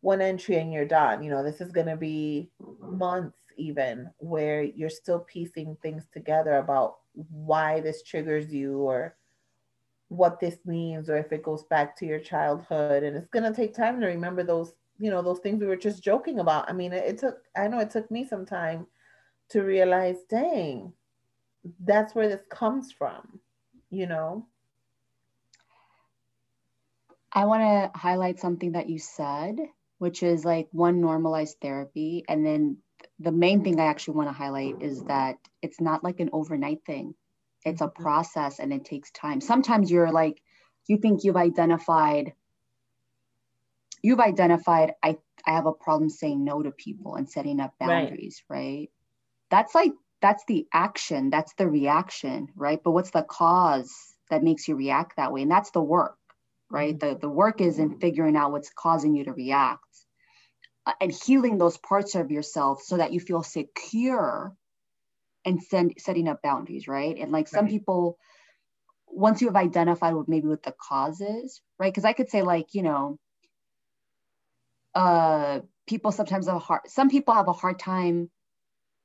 one entry and you're done you know this is going to be months even where you're still piecing things together about why this triggers you or what this means or if it goes back to your childhood and it's going to take time to remember those you know those things we were just joking about. I mean it, it, took i know it took me some time to realize dang that's where this comes from you know? I want to highlight something that you said which is like one normalized therapy and then the main thing i actually want to highlight is that it's not like an overnight thing it's a mm-hmm. process and it takes time sometimes you're like you think you've identified you've identified i i have a problem saying no to people and setting up boundaries right, right? that's like that's the action that's the reaction right but what's the cause that makes you react that way and that's the work right mm-hmm. the, the work is in figuring out what's causing you to react uh, and healing those parts of yourself so that you feel secure and send, setting up boundaries, right? And like some right. people, once you have identified what maybe what the cause is, right? Because I could say like, you know, uh, people sometimes have a hard, some people have a hard time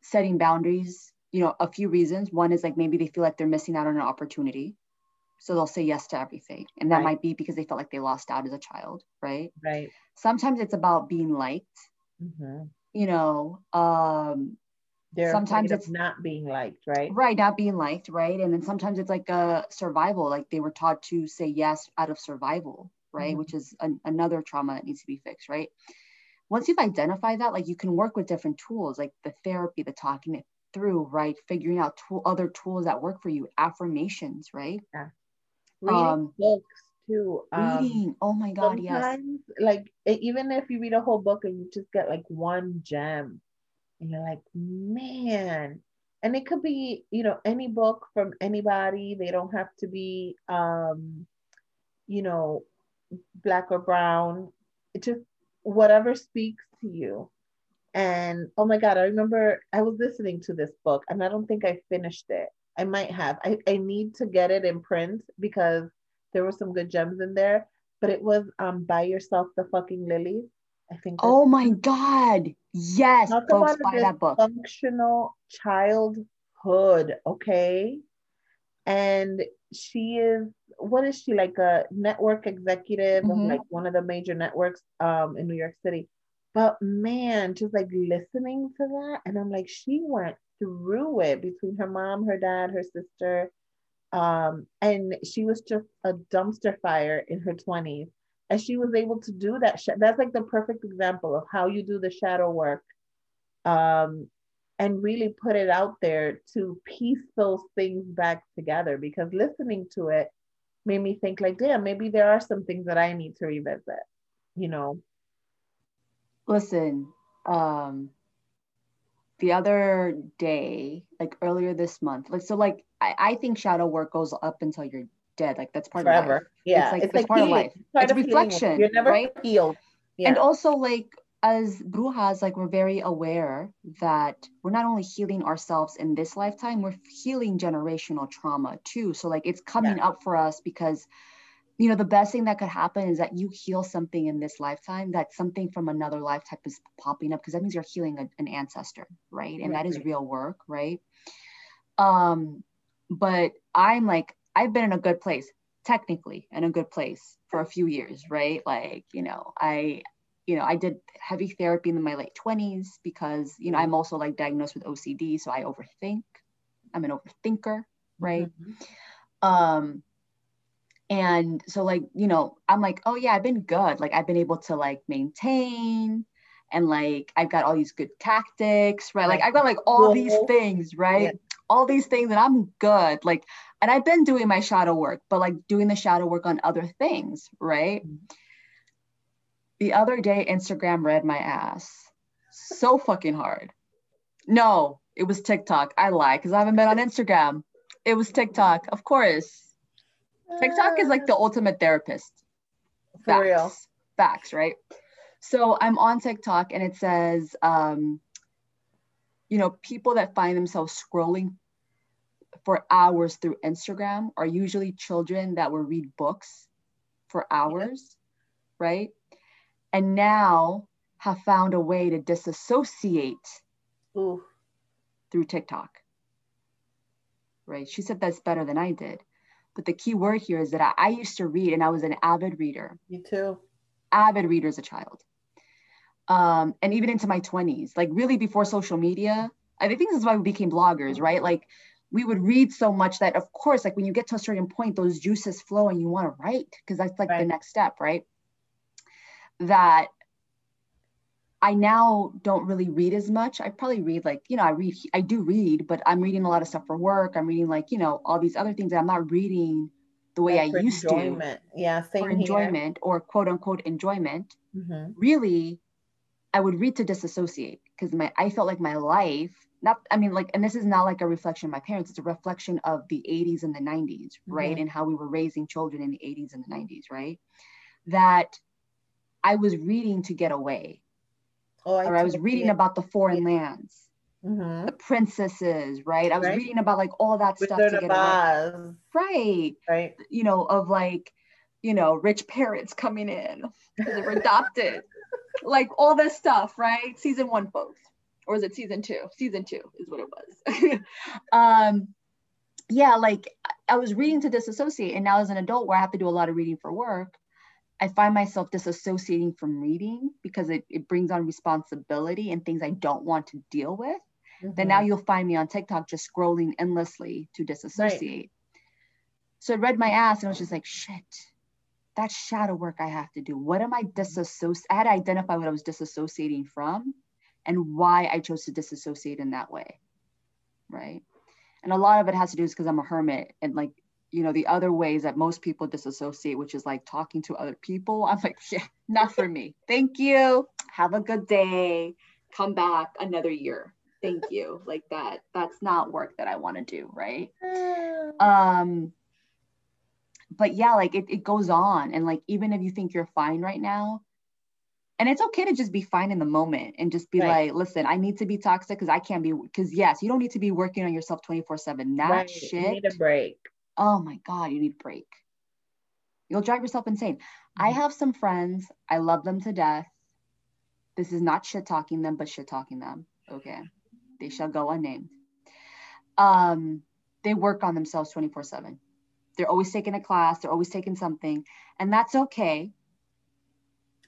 setting boundaries, you know, a few reasons. One is like maybe they feel like they're missing out on an opportunity. So they'll say yes to everything. And that right. might be because they felt like they lost out as a child, right? Right. Sometimes it's about being liked. Mm-hmm. You know, um, they're sometimes it's not being liked, right? Right, not being liked, right? And then sometimes it's like a survival, like they were taught to say yes out of survival, right? Mm-hmm. Which is an, another trauma that needs to be fixed, right? Once you've identified that, like you can work with different tools, like the therapy, the talking it through, right? Figuring out tool, other tools that work for you, affirmations, right? Yeah. Reading um, books too. Um, reading, oh my God, yes. Like even if you read a whole book and you just get like one gem, and you're like, man. And it could be, you know, any book from anybody. They don't have to be, um, you know, black or brown. It just whatever speaks to you. And oh my God, I remember I was listening to this book and I don't think I finished it. I might have. I, I need to get it in print because there were some good gems in there. But it was um Buy Yourself the Fucking Lilies. I think. Oh my God. Yes. Talk folks, about buy that book. Functional childhood. Okay. And she is, what is she like a network executive mm-hmm. of like one of the major networks um, in New York City. But man, just like listening to that, and I'm like, she went through it between her mom, her dad, her sister. Um, and she was just a dumpster fire in her 20s and she was able to do that that's like the perfect example of how you do the shadow work um, and really put it out there to piece those things back together because listening to it made me think like damn maybe there are some things that i need to revisit you know? Listen um the other day, like earlier this month, like so, like I, I think shadow work goes up until you're dead. Like that's part Forever. of life. Yeah. it's like It's it's like part of life. It's of healing. reflection, You're never right? healed. Yeah. And also, like as brujas, like we're very aware that we're not only healing ourselves in this lifetime, we're healing generational trauma too. So like it's coming up for us because you know the best thing that could happen is that you heal something in this lifetime that something from another lifetime is popping up because that means you're healing a- an ancestor right and that is Right. real work right um but i'm like i've been in a good place technically in a good place for a few years right? Like you know i you know i did heavy therapy in my late 20s because you know i'm also like diagnosed with ocd so i overthink. I'm an overthinker right? Mhm. um and so like you know i'm like oh yeah i've been good. Like i've been able to like maintain and like i've got all these good tactics right? Like i've got like all these things right? Yeah. all these things and i'm good. Like and i've been doing my shadow work but like doing the shadow work on other things right Mhm. the other day instagram read my ass so fucking hard no it was tiktok i lie because i haven't been on instagram it was tiktok of course TikTok is like the ultimate therapist. for real. Facts. Facts, right? So I'm on TikTok and it says, um, you know, people that find themselves scrolling for hours through Instagram are usually children that will read books for hours, right? And now have found a way to disassociate Ooh. through TikTok. Right? She said that's better than I did. But the key word here is that I, I used to read and I was an avid reader, Me too. avid reader as a child. Um, and even into my 20s, like really before social media. I think this is why we became bloggers, right? Like we would read so much that, of course, like when you get to a certain point, those juices flow and you want to write because that's like the next step, right? That I now don't really read as much. I probably read like, you know, I read, I do read, but I'm reading a lot of stuff for work. I'm reading like, you know, all these other things that I'm not reading the way I used to enjoyment. Yeah, same for here. enjoyment or quote unquote enjoyment. Mhm. Really, I would read to disassociate because my I felt like my life, not I mean, like, and this is not like a reflection of my parents, it's a reflection of the 80s and the 90s, right? Mhm. And how we were raising children in the 80s and the 90s, right? That I was reading to get away Oh, or I was reading about the foreign lands, Mhm. the princesses, right? I was Right. reading about like all that stuff to get away. Right. right? You know, of like, you know, rich parents coming in because they were adopted. [laughs] like all this stuff, right? Season one, folks. Or is it season two? Season two is what it was. [laughs] um, yeah, like I was reading to disassociate, and now as an adult where I have to do a lot of reading for work, I find myself disassociating from reading because it, it brings on responsibility and things I don't want to deal with. Then now Mhm. you'll find me on TikTok just scrolling endlessly to disassociate. So I read my ass and I was just like, shit, that shadow work I have to do. What am I disassociating? I had to identify what I was disassociating from and why I chose to disassociate in that way. Right. And a lot of it has to do is because I'm a hermit and like, you know, the other ways that most people disassociate, which is like talking to other people. I'm like, [laughs] yeah, not for me. Thank you. Have a good day. Come back another year. Thank you. Like that. That's not work that I want to do. Right [sighs] um but yeah like it, it goes on and like even if you think you're fine right now and it's okay to just be fine in the moment and just be Right. like listen i need to be toxic because i can't be because yes you don't need to be working on yourself 24 7 that Right. You shit need a break. oh my god you need a break you'll drive yourself insane i Mhm. have some friends i love them to death this is not shit talking them but shit talking them okay they shall go unnamed um they work on themselves 24 7 they're always taking a class they're always taking something and that's okay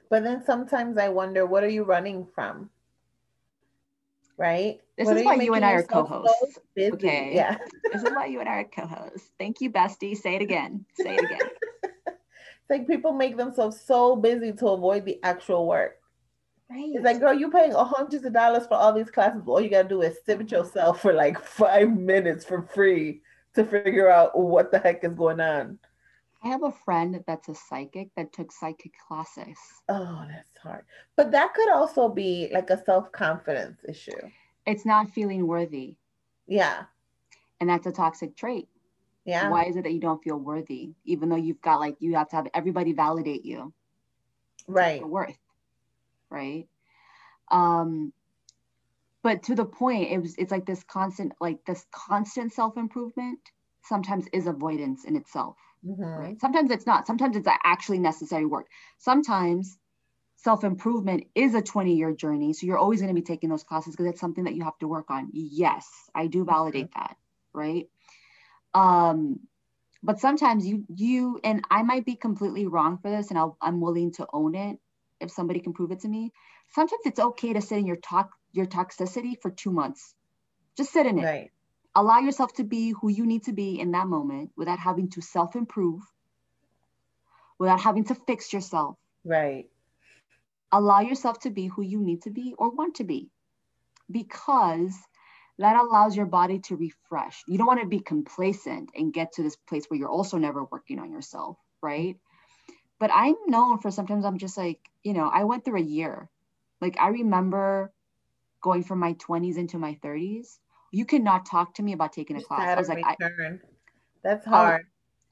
But then sometimes I wonder, what are you running from? Right? This What is why you making and I are co-hosts, So okay? Yeah. this is why you and I are co-hosts thank you bestie say it again say it again [laughs] It's like people make themselves so busy to avoid the actual work. right It's like, girl, you're paying hundreds of dollars for all these classes. All you gotta do is sit with yourself for like five minutes for free to figure out what the heck is going on. I have a friend that's a psychic that took psychic classes Oh, that's hard. But that could also be like a self-confidence issue. It's not feeling worthy. Yeah. And that's a toxic trait. Yeah. Why is it that you don't feel worthy, even though you've got like you have to have everybody validate you? Right. Worth. Right. Um, but to the point, it was it's like this constant, like this constant self-improvement sometimes is avoidance in itself. Mm-hmm. Right. Sometimes it's not. Sometimes it's actually necessary work. Sometimes self improvement is a 20 year journey. So you're always going to be taking those classes because it's something that you have to work on. Yes, I do validate mm-hmm. that. Right. Um, but sometimes you, you, and I might be completely wrong for this and I'll, I'm willing to own it if somebody can prove it to me. Sometimes it's okay to sit in your talk, your toxicity for two months. Just sit in it. Right. Allow yourself to be who you need to be in that moment without having to self improve, without having to fix yourself. Right allow yourself to be who you need to be or want to be because that allows your body to refresh. You don't want to be complacent and get to this place where you're also never working on yourself, right? But I'm known for sometimes I'm just like, you know, I went through a year. Like I remember going from my 20s into my 30s. You cannot talk to me about taking a class. I was like, I, that's hard.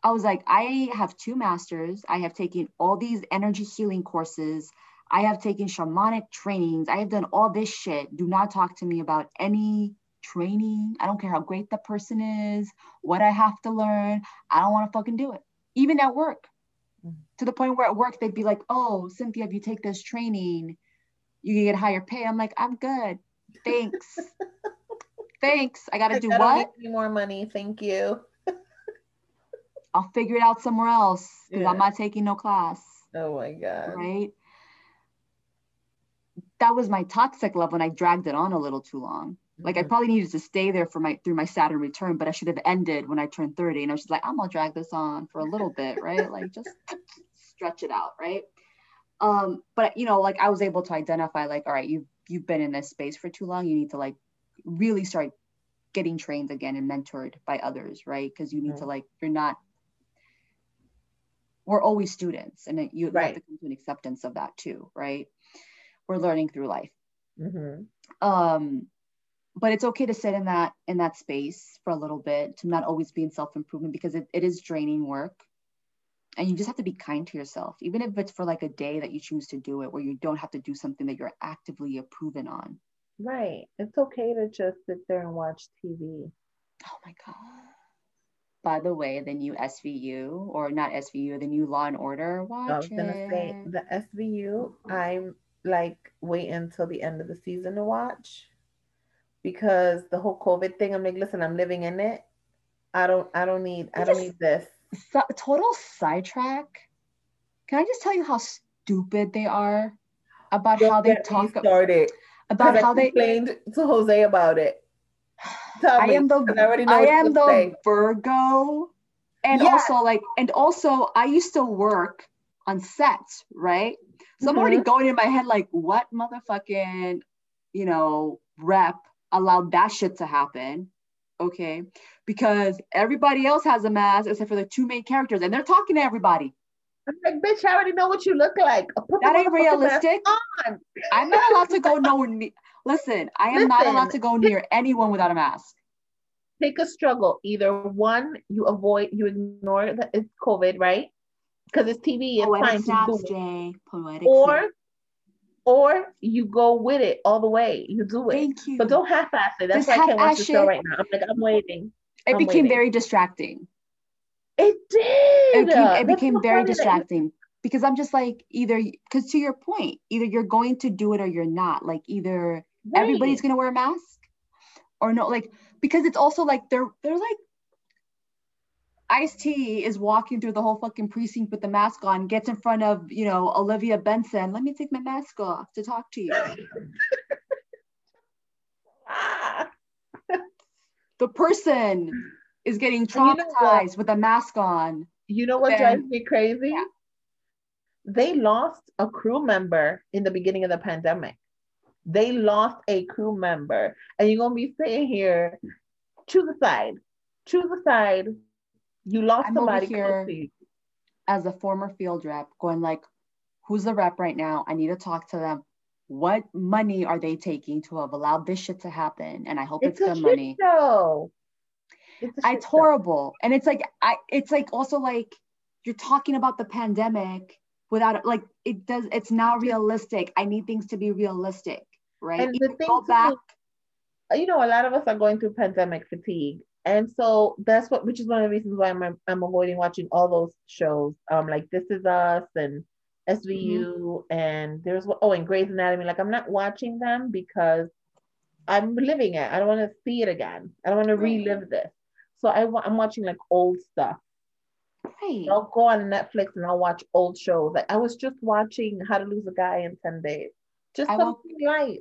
I was like, I have two masters. I have taken all these energy healing courses. I have taken shamanic trainings. I have done all this shit. Do not talk to me about any training. I don't care how great the person is, what I have to learn. I don't want to fucking do it. Even at work, mm-hmm. to the point where at work they'd be like, oh, Cynthia, if you take this training, you can get higher pay. I'm like, I'm good. Thanks. [laughs] Thanks. I got to do what? Any more money. Thank you. [laughs] I'll figure it out somewhere else because yeah. I'm not taking no class. Oh my God. Right that was my toxic love when I dragged it on a little too long. Like I mm-hmm. probably needed to stay there for my through my Saturn return, but I should have ended when I turned 30. And I was just like, I'm gonna drag this on for a little bit, right? Like just [laughs] stretch it out, right? Um, but you know, like I was able to identify, like, all right, you've you've been in this space for too long. You need to like really start getting trained again and mentored by others, right? Because you need mm-hmm. to like, you're not we're always students and you right. have to come to an acceptance of that too, right? we're learning through life. Mm-hmm. Um, but it's okay to sit in that in that space for a little bit to not always be in self-improvement because it, it is draining work and you just have to be kind to yourself even if it's for like a day that you choose to do it where you don't have to do something that you're actively approving on right it's okay to just sit there and watch tv oh my god by the way the new svu or not svu the new law and order watch i was gonna say the svu i'm like wait until the end of the season to watch because the whole COVID thing, I'm like, listen, I'm living in it. I don't I don't need I don't need this. So, total sidetrack. Can I just tell you how stupid they are about don't how they talk started about how they explained to Jose about it. [sighs] Tell I me, am the I, I am the. Virgo. And also like and also I used to work on sets, right? So I'm already mm-hmm. going in my head like, what motherfucking, you know, rep allowed that shit to happen? Okay. Because everybody else has a mask except for the two main characters and they're talking to everybody. I'm like, bitch, I already know what you look like. That ain't realistic. I'm not allowed to go nowhere. Listen, I am Listen, not allowed to go near anyone without a mask. Take a struggle. Either one, you avoid, you ignore that it's COVID, right? because it's TV. It's Poetic fine snaps, to do Jay. Poetic or snaps. or you go with it all the way. You do it. Thank you. But don't half-ass it. That's why I can't watch the show right now. I'm like, I'm waiting. It I'm became waiting. very distracting. It did. It became, it became very distracting because I'm just like either because to your point, either you're going to do it or you're not. Like either right. everybody's gonna wear a mask or no. Like because it's also like they're they're like Ice T is walking through the whole fucking precinct with the mask on, gets in front of, you know, Olivia Benson. Let me take my mask off to talk to you. [laughs] the person is getting traumatized you know with a mask on. You know what then, drives me crazy? Yeah. They lost a crew member in the beginning of the pandemic. They lost a crew member. And you're going to be sitting here, choose a side, choose a side you lost I'm somebody here as a former field rep, going like, "Who's the rep right now? I need to talk to them. what money are they taking to have allowed this shit to happen? And I hope it's, It's good money. show. It's, horrible. And it's like I it's like also like you're talking about the pandemic without like it does it's not realistic. I need things to be realistic, right? And You the thing go back. you know, a lot of us are going through pandemic fatigue. And so that's what, which is one of the reasons why I'm, I'm avoiding watching all those shows, um, like This Is Us and SVU, and there's oh, and Grey's Anatomy. Like I'm not watching them because I'm living it. I don't want to see it again. I don't want to relive this. So I, I'm watching like old stuff. Right. I'll go on Netflix and I'll watch old shows. Like I was just watching How to Lose a Guy in 10 Days. Just I something light.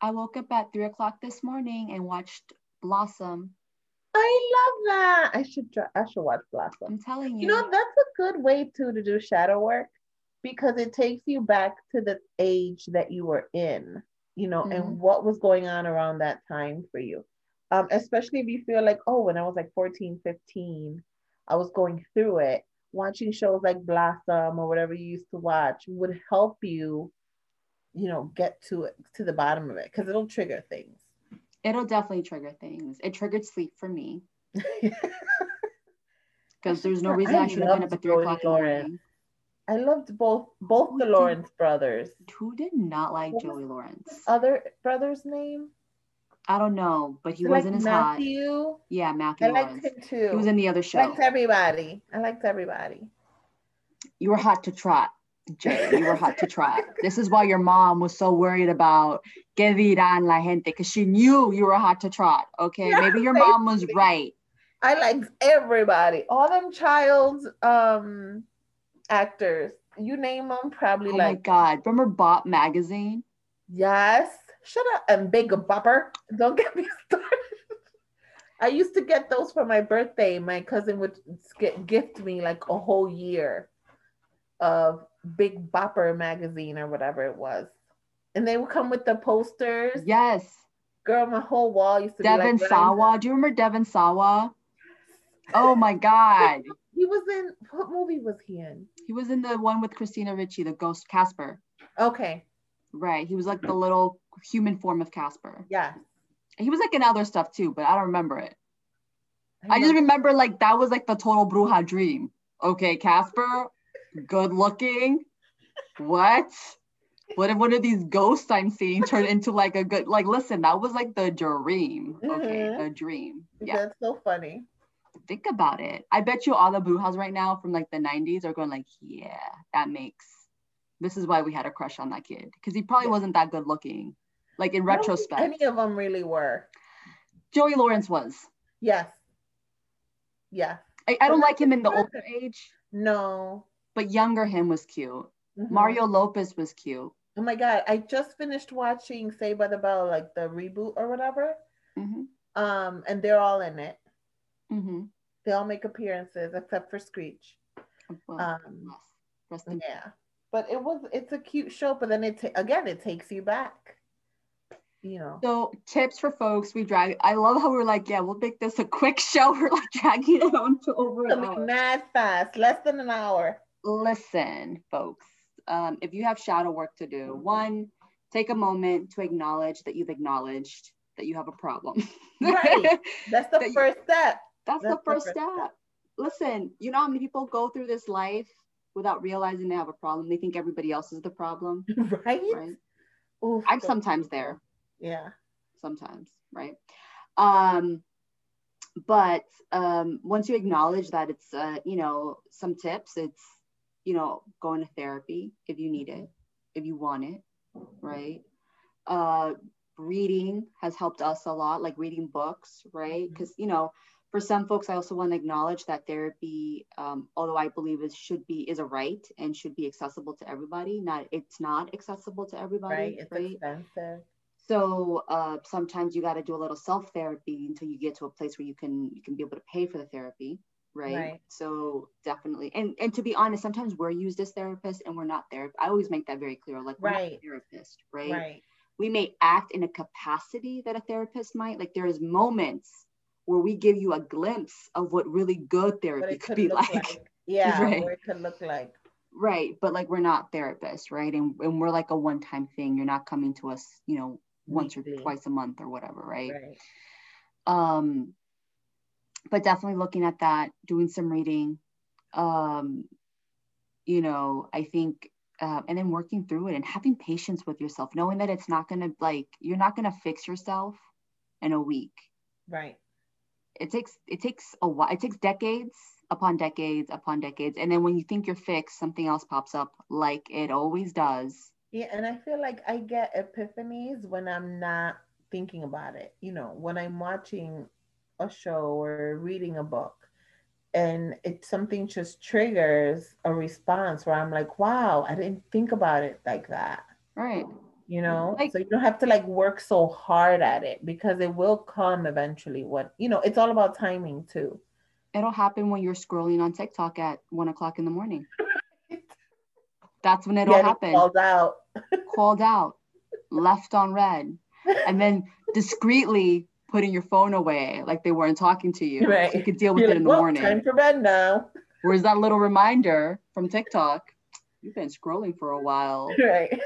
I woke up at three o'clock this morning and watched Blossom. I love that. I should try, I should watch Blossom. I'm telling you. You know, that's a good way too to do shadow work because it takes you back to the age that you were in, you know, Mhm. and what was going on around that time for you. Um, especially if you feel like, oh, when I was like 14, 15, I was going through it. Watching shows like Blossom or whatever you used to watch would help you, you know, get to it to the bottom of it because it'll trigger things. It'll definitely trigger things. It triggered sleep for me [laughs] because there's no reason I, should have been up at three o'clock in the morning. I loved both both Who the did- Lawrence brothers. Who did not like What Joey Lawrence? Other brother's name? I don't know, but he I wasn't as hot. Matthew. Yeah, Matthew I liked him too. He was in the other show. I liked everybody. I liked everybody. You were hot to trot, Jay. You were hot to trot. [laughs] This is why your mom was so worried about que dirán la gente, because she knew you were hot to trot. Okay, Yeah, maybe your [laughs] mom was right. I liked everybody. All them child um actors. You name them, probably Oh my like God! Remember Bop magazine? yes. Shut up and big bopper. Don't get me [laughs] started. I used to get those for my birthday. My cousin would get, gift me like a whole year of Big Bopper magazine or whatever it was. And they would come with the posters. Yes. Girl, my whole wall used to Devon be like Sawa. Do you remember Devon Sawa? Oh my [laughs] God. He was in what movie was he in? He was in the one with Christina Ricci, the ghost Casper. Okay, Right. He was like the little human form of Casper. yeah. He was like in other stuff too, but I don't remember it. I know. just remember like that was like the total Bruja dream. Okay, Casper, good looking. What? What if one of these ghosts I'm seeing turned into like a good like listen, that was like the dream. Okay, Mhm. the dream. Yeah. That's so funny. Think about it. I bet you all the Brujas right now from like the 90s are going like, yeah, that makes this is why we had a crush on that kid. Because he probably Yeah. wasn't that good looking. Like in I don't think retrospect. any of them really were. Joey Lawrence was. Yes. Yeah. I, I don't like him in the older age, No. but younger him was cute. Mhm. Mario Lopez was cute. Oh my god! I just finished watching Saved by the Bell, like the reboot or whatever. hmm Um, and they're all in it. hmm They all make appearances except for Screech. Well, Um, yes. Yeah, but it was it's a cute show. But then it ta- again it takes you back. You know. So tips for folks we drag. I love how we're like, yeah, we'll make this a quick [laughs] show. We're like dragging it on to over an hour. mad fast, less than an hour. Listen, folks, um, if you have shadow work to do, one, take a moment to acknowledge that you've acknowledged that you have a problem. [laughs] Right. That's the That you- first step. That's, That's the the first first step. Listen, you know how many people go through this life without realizing they have a problem? They think everybody else is the problem, [laughs] right? right? Oof, I'm sometimes there. Yeah. sometimes right um but um once you acknowledge that it's uh you know some tips it's you know going to therapy if you need it if you want it right uh reading has helped us a lot like reading books right because you know for some folks i also want to acknowledge that therapy um, although i believe it should be is a right and should be accessible to everybody not it's not accessible to everybody Right. It's right expensive. so uh, sometimes you got to do a little self therapy until you get to a place where you can you can be able to pay for the therapy, right? Right. So definitely, and and to be honest, sometimes we're used as therapists and we're not there. I always make that very clear. Like we're not Right. a therapist, right? Right. We may act in a capacity that a therapist might. Like there's moments where we give you a glimpse of what really good therapy could could be like. like. [laughs] Yeah. Right. It could look like. right but like we're not therapists right and, and we're like a one-time thing you're not coming to us you know once Weekly. or twice a month or whatever right? Right. um but definitely looking at that doing some reading um you know i think uh, and then working through it and having patience with yourself knowing that it's not going to like you're not going to fix yourself in a week Right. It takes it takes a while it takes decades upon decades upon decades and then when you think you're fixed something else pops up like it always does Yeah, and I feel like I get epiphanies when I'm not thinking about it. You know, when I'm watching a show or reading a book and it something just triggers a response where I'm like, wow, I didn't think about it like that. right You know, Like- so you don't have to like work so hard at it because it will come eventually. What you know, it's all about timing too. it'll happen when you're scrolling on tiktok at one o'clock in the morning [laughs] that's when it'll Getting happen called out. [laughs] called out left on red and then [laughs] discreetly putting your phone away like they weren't talking to you Right. so you could deal with You're it like, in the "Well, morning Time for bed now. where's that little reminder from tiktok you've been scrolling for a while Right.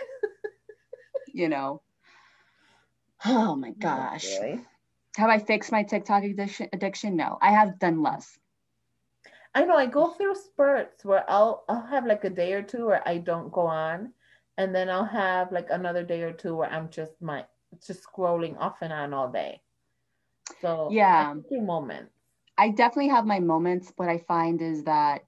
You know oh my gosh Boy. have i fixed my tiktok addiction addiction no i have done less I know I go through spurts where I'll I'll have like a day or two where I don't go on, and then I'll have like another day or two where I'm just my just scrolling off and on all day. So Yeah. Moments. I definitely have my moments. What I find is that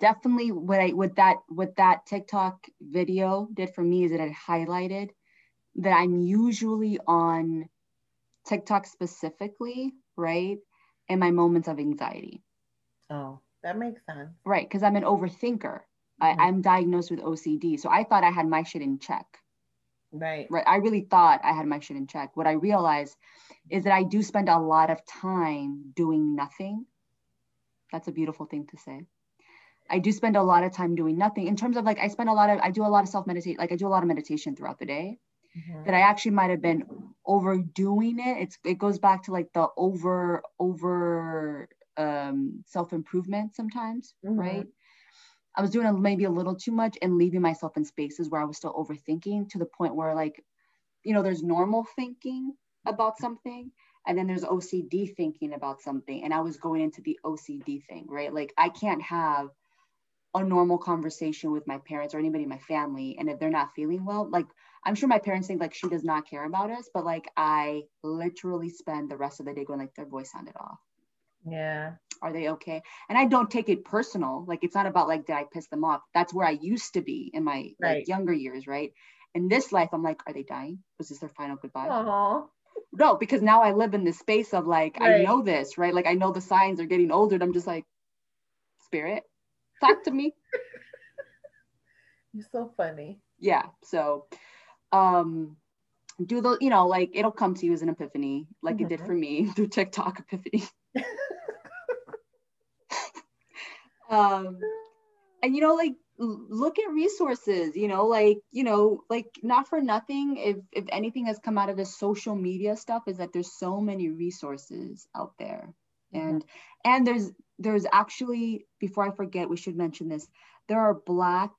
definitely what I what that what that TikTok video did for me is that it highlighted that I'm usually on TikTok specifically, right? In my moments of anxiety, Oh, that makes sense. right? Because I'm an overthinker. I, Mhm. I'm diagnosed with OCD, so I thought I had my shit in check. Right. right i really thought i had my shit in check what i realized is that i do spend a lot of time doing nothing that's a beautiful thing to say i do spend a lot of time doing nothing in terms of like i spend a lot of i do a lot of self meditate like i do a lot of meditation throughout the day Mhm. that i actually might have been overdoing it it's it goes back to like the over over um self improvement sometimes Mhm. right I was doing a, maybe a little too much and leaving myself in spaces where I was still overthinking to the point where like, you know, there's normal thinking about something and then there's OCD thinking about something. And I was going into the OCD thing, right? Like I can't have a normal conversation with my parents or anybody in my family. And if they're not feeling well, like I'm sure my parents think like she does not care about us, but like I literally spend the rest of the day going like their voice sounded off. Yeah. are they okay? And i don't take it personal. Like it's not about like did i piss them off? That's where i used to be in my Right. like younger years right? In this life i'm like are they dying? Was this their final goodbye? Oh. no because now i live in this space of like i know this right? Like i know the signs are getting older and i'm just like spirit talk to me. [laughs] You're so funny. yeah so um do the you know like it'll come to you as an epiphany like it did for me [laughs] through tiktok epiphany. [laughs] Um and you know like look at resources you know like you know like not for nothing if if anything has come out of this social media stuff is that there's so many resources out there and and there's there's actually before i forget we should mention this there are black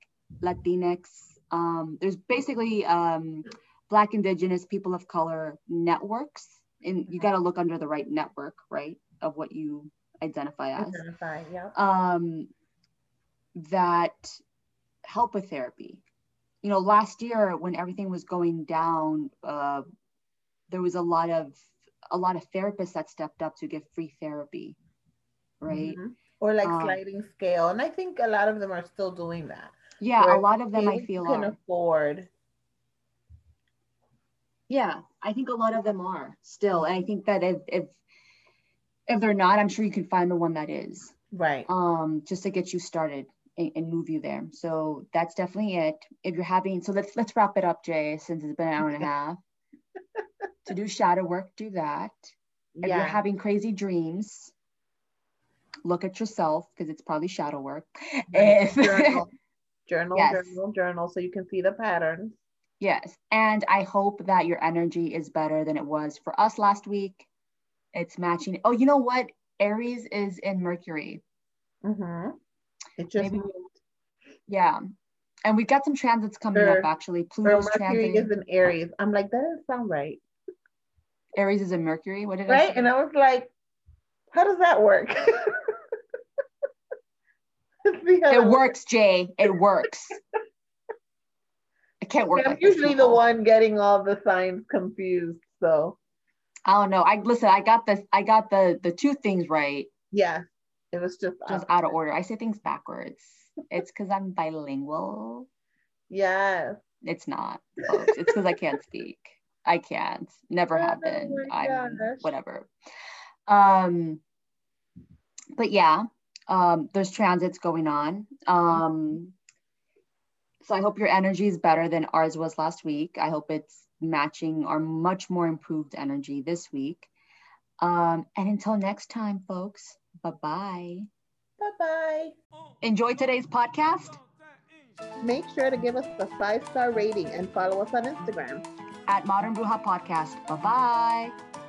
latinx um there's basically um black indigenous people of color networks and you got to look under the right network right of what you identify as Identify. Yeah. um, that help with therapy. You know, last year when everything was going down, uh, there was a lot of a lot of therapists that stepped up to give free therapy, right? Mhm. Or like Um, sliding scale, and I think a lot of them are still doing that. Yeah, a lot of them I feel can are. afford. Yeah, I think a lot of them are still, and I think that if if if they're not, I'm sure you can find the one that is. Right. um, just to get you started and, and move you there. So that's definitely it. If you're having, so let's let's wrap it up, Jay, since it's been an hour and a half. [laughs] to do shadow work, do that. If you're having crazy dreams, look at yourself because it's probably shadow work. If- [laughs] journal, journal, Yes. journal, journal, so you can see the patterns. yes, and I hope that your energy is better than it was for us last week. It's matching. Oh, you know what? Aries is in Mercury. Mm-hmm. It just Maybe-. Yeah. And we've got some transits coming Or- up actually. Pluto's Mercury transit. is in Aries. I'm like, that doesn't sound right. Aries is in Mercury. What did I Right? say? And I was like, how does that work? It's the other It works, Jay. It works. It can't work. I'm usually the one getting all the signs confused. So I don't know. I listen. I got this. I got the the two things right, yeah, it was just, just out of order. I say things backwards. It's because I'm bilingual. [laughs] Yes. It's not, folks. It's because I can't speak. I can't. Never Oh have been. I'm whatever. Um, but yeah, um, there's transits going on. Um, so I hope your energy is better than ours was last week. I hope it's matching our much more improved energy this week. Um, and until next time, folks, bye bye. Bye bye. Enjoy today's podcast Make sure to give us a five star rating and follow us on Instagram. At Modern Bruja Podcast. Bye bye.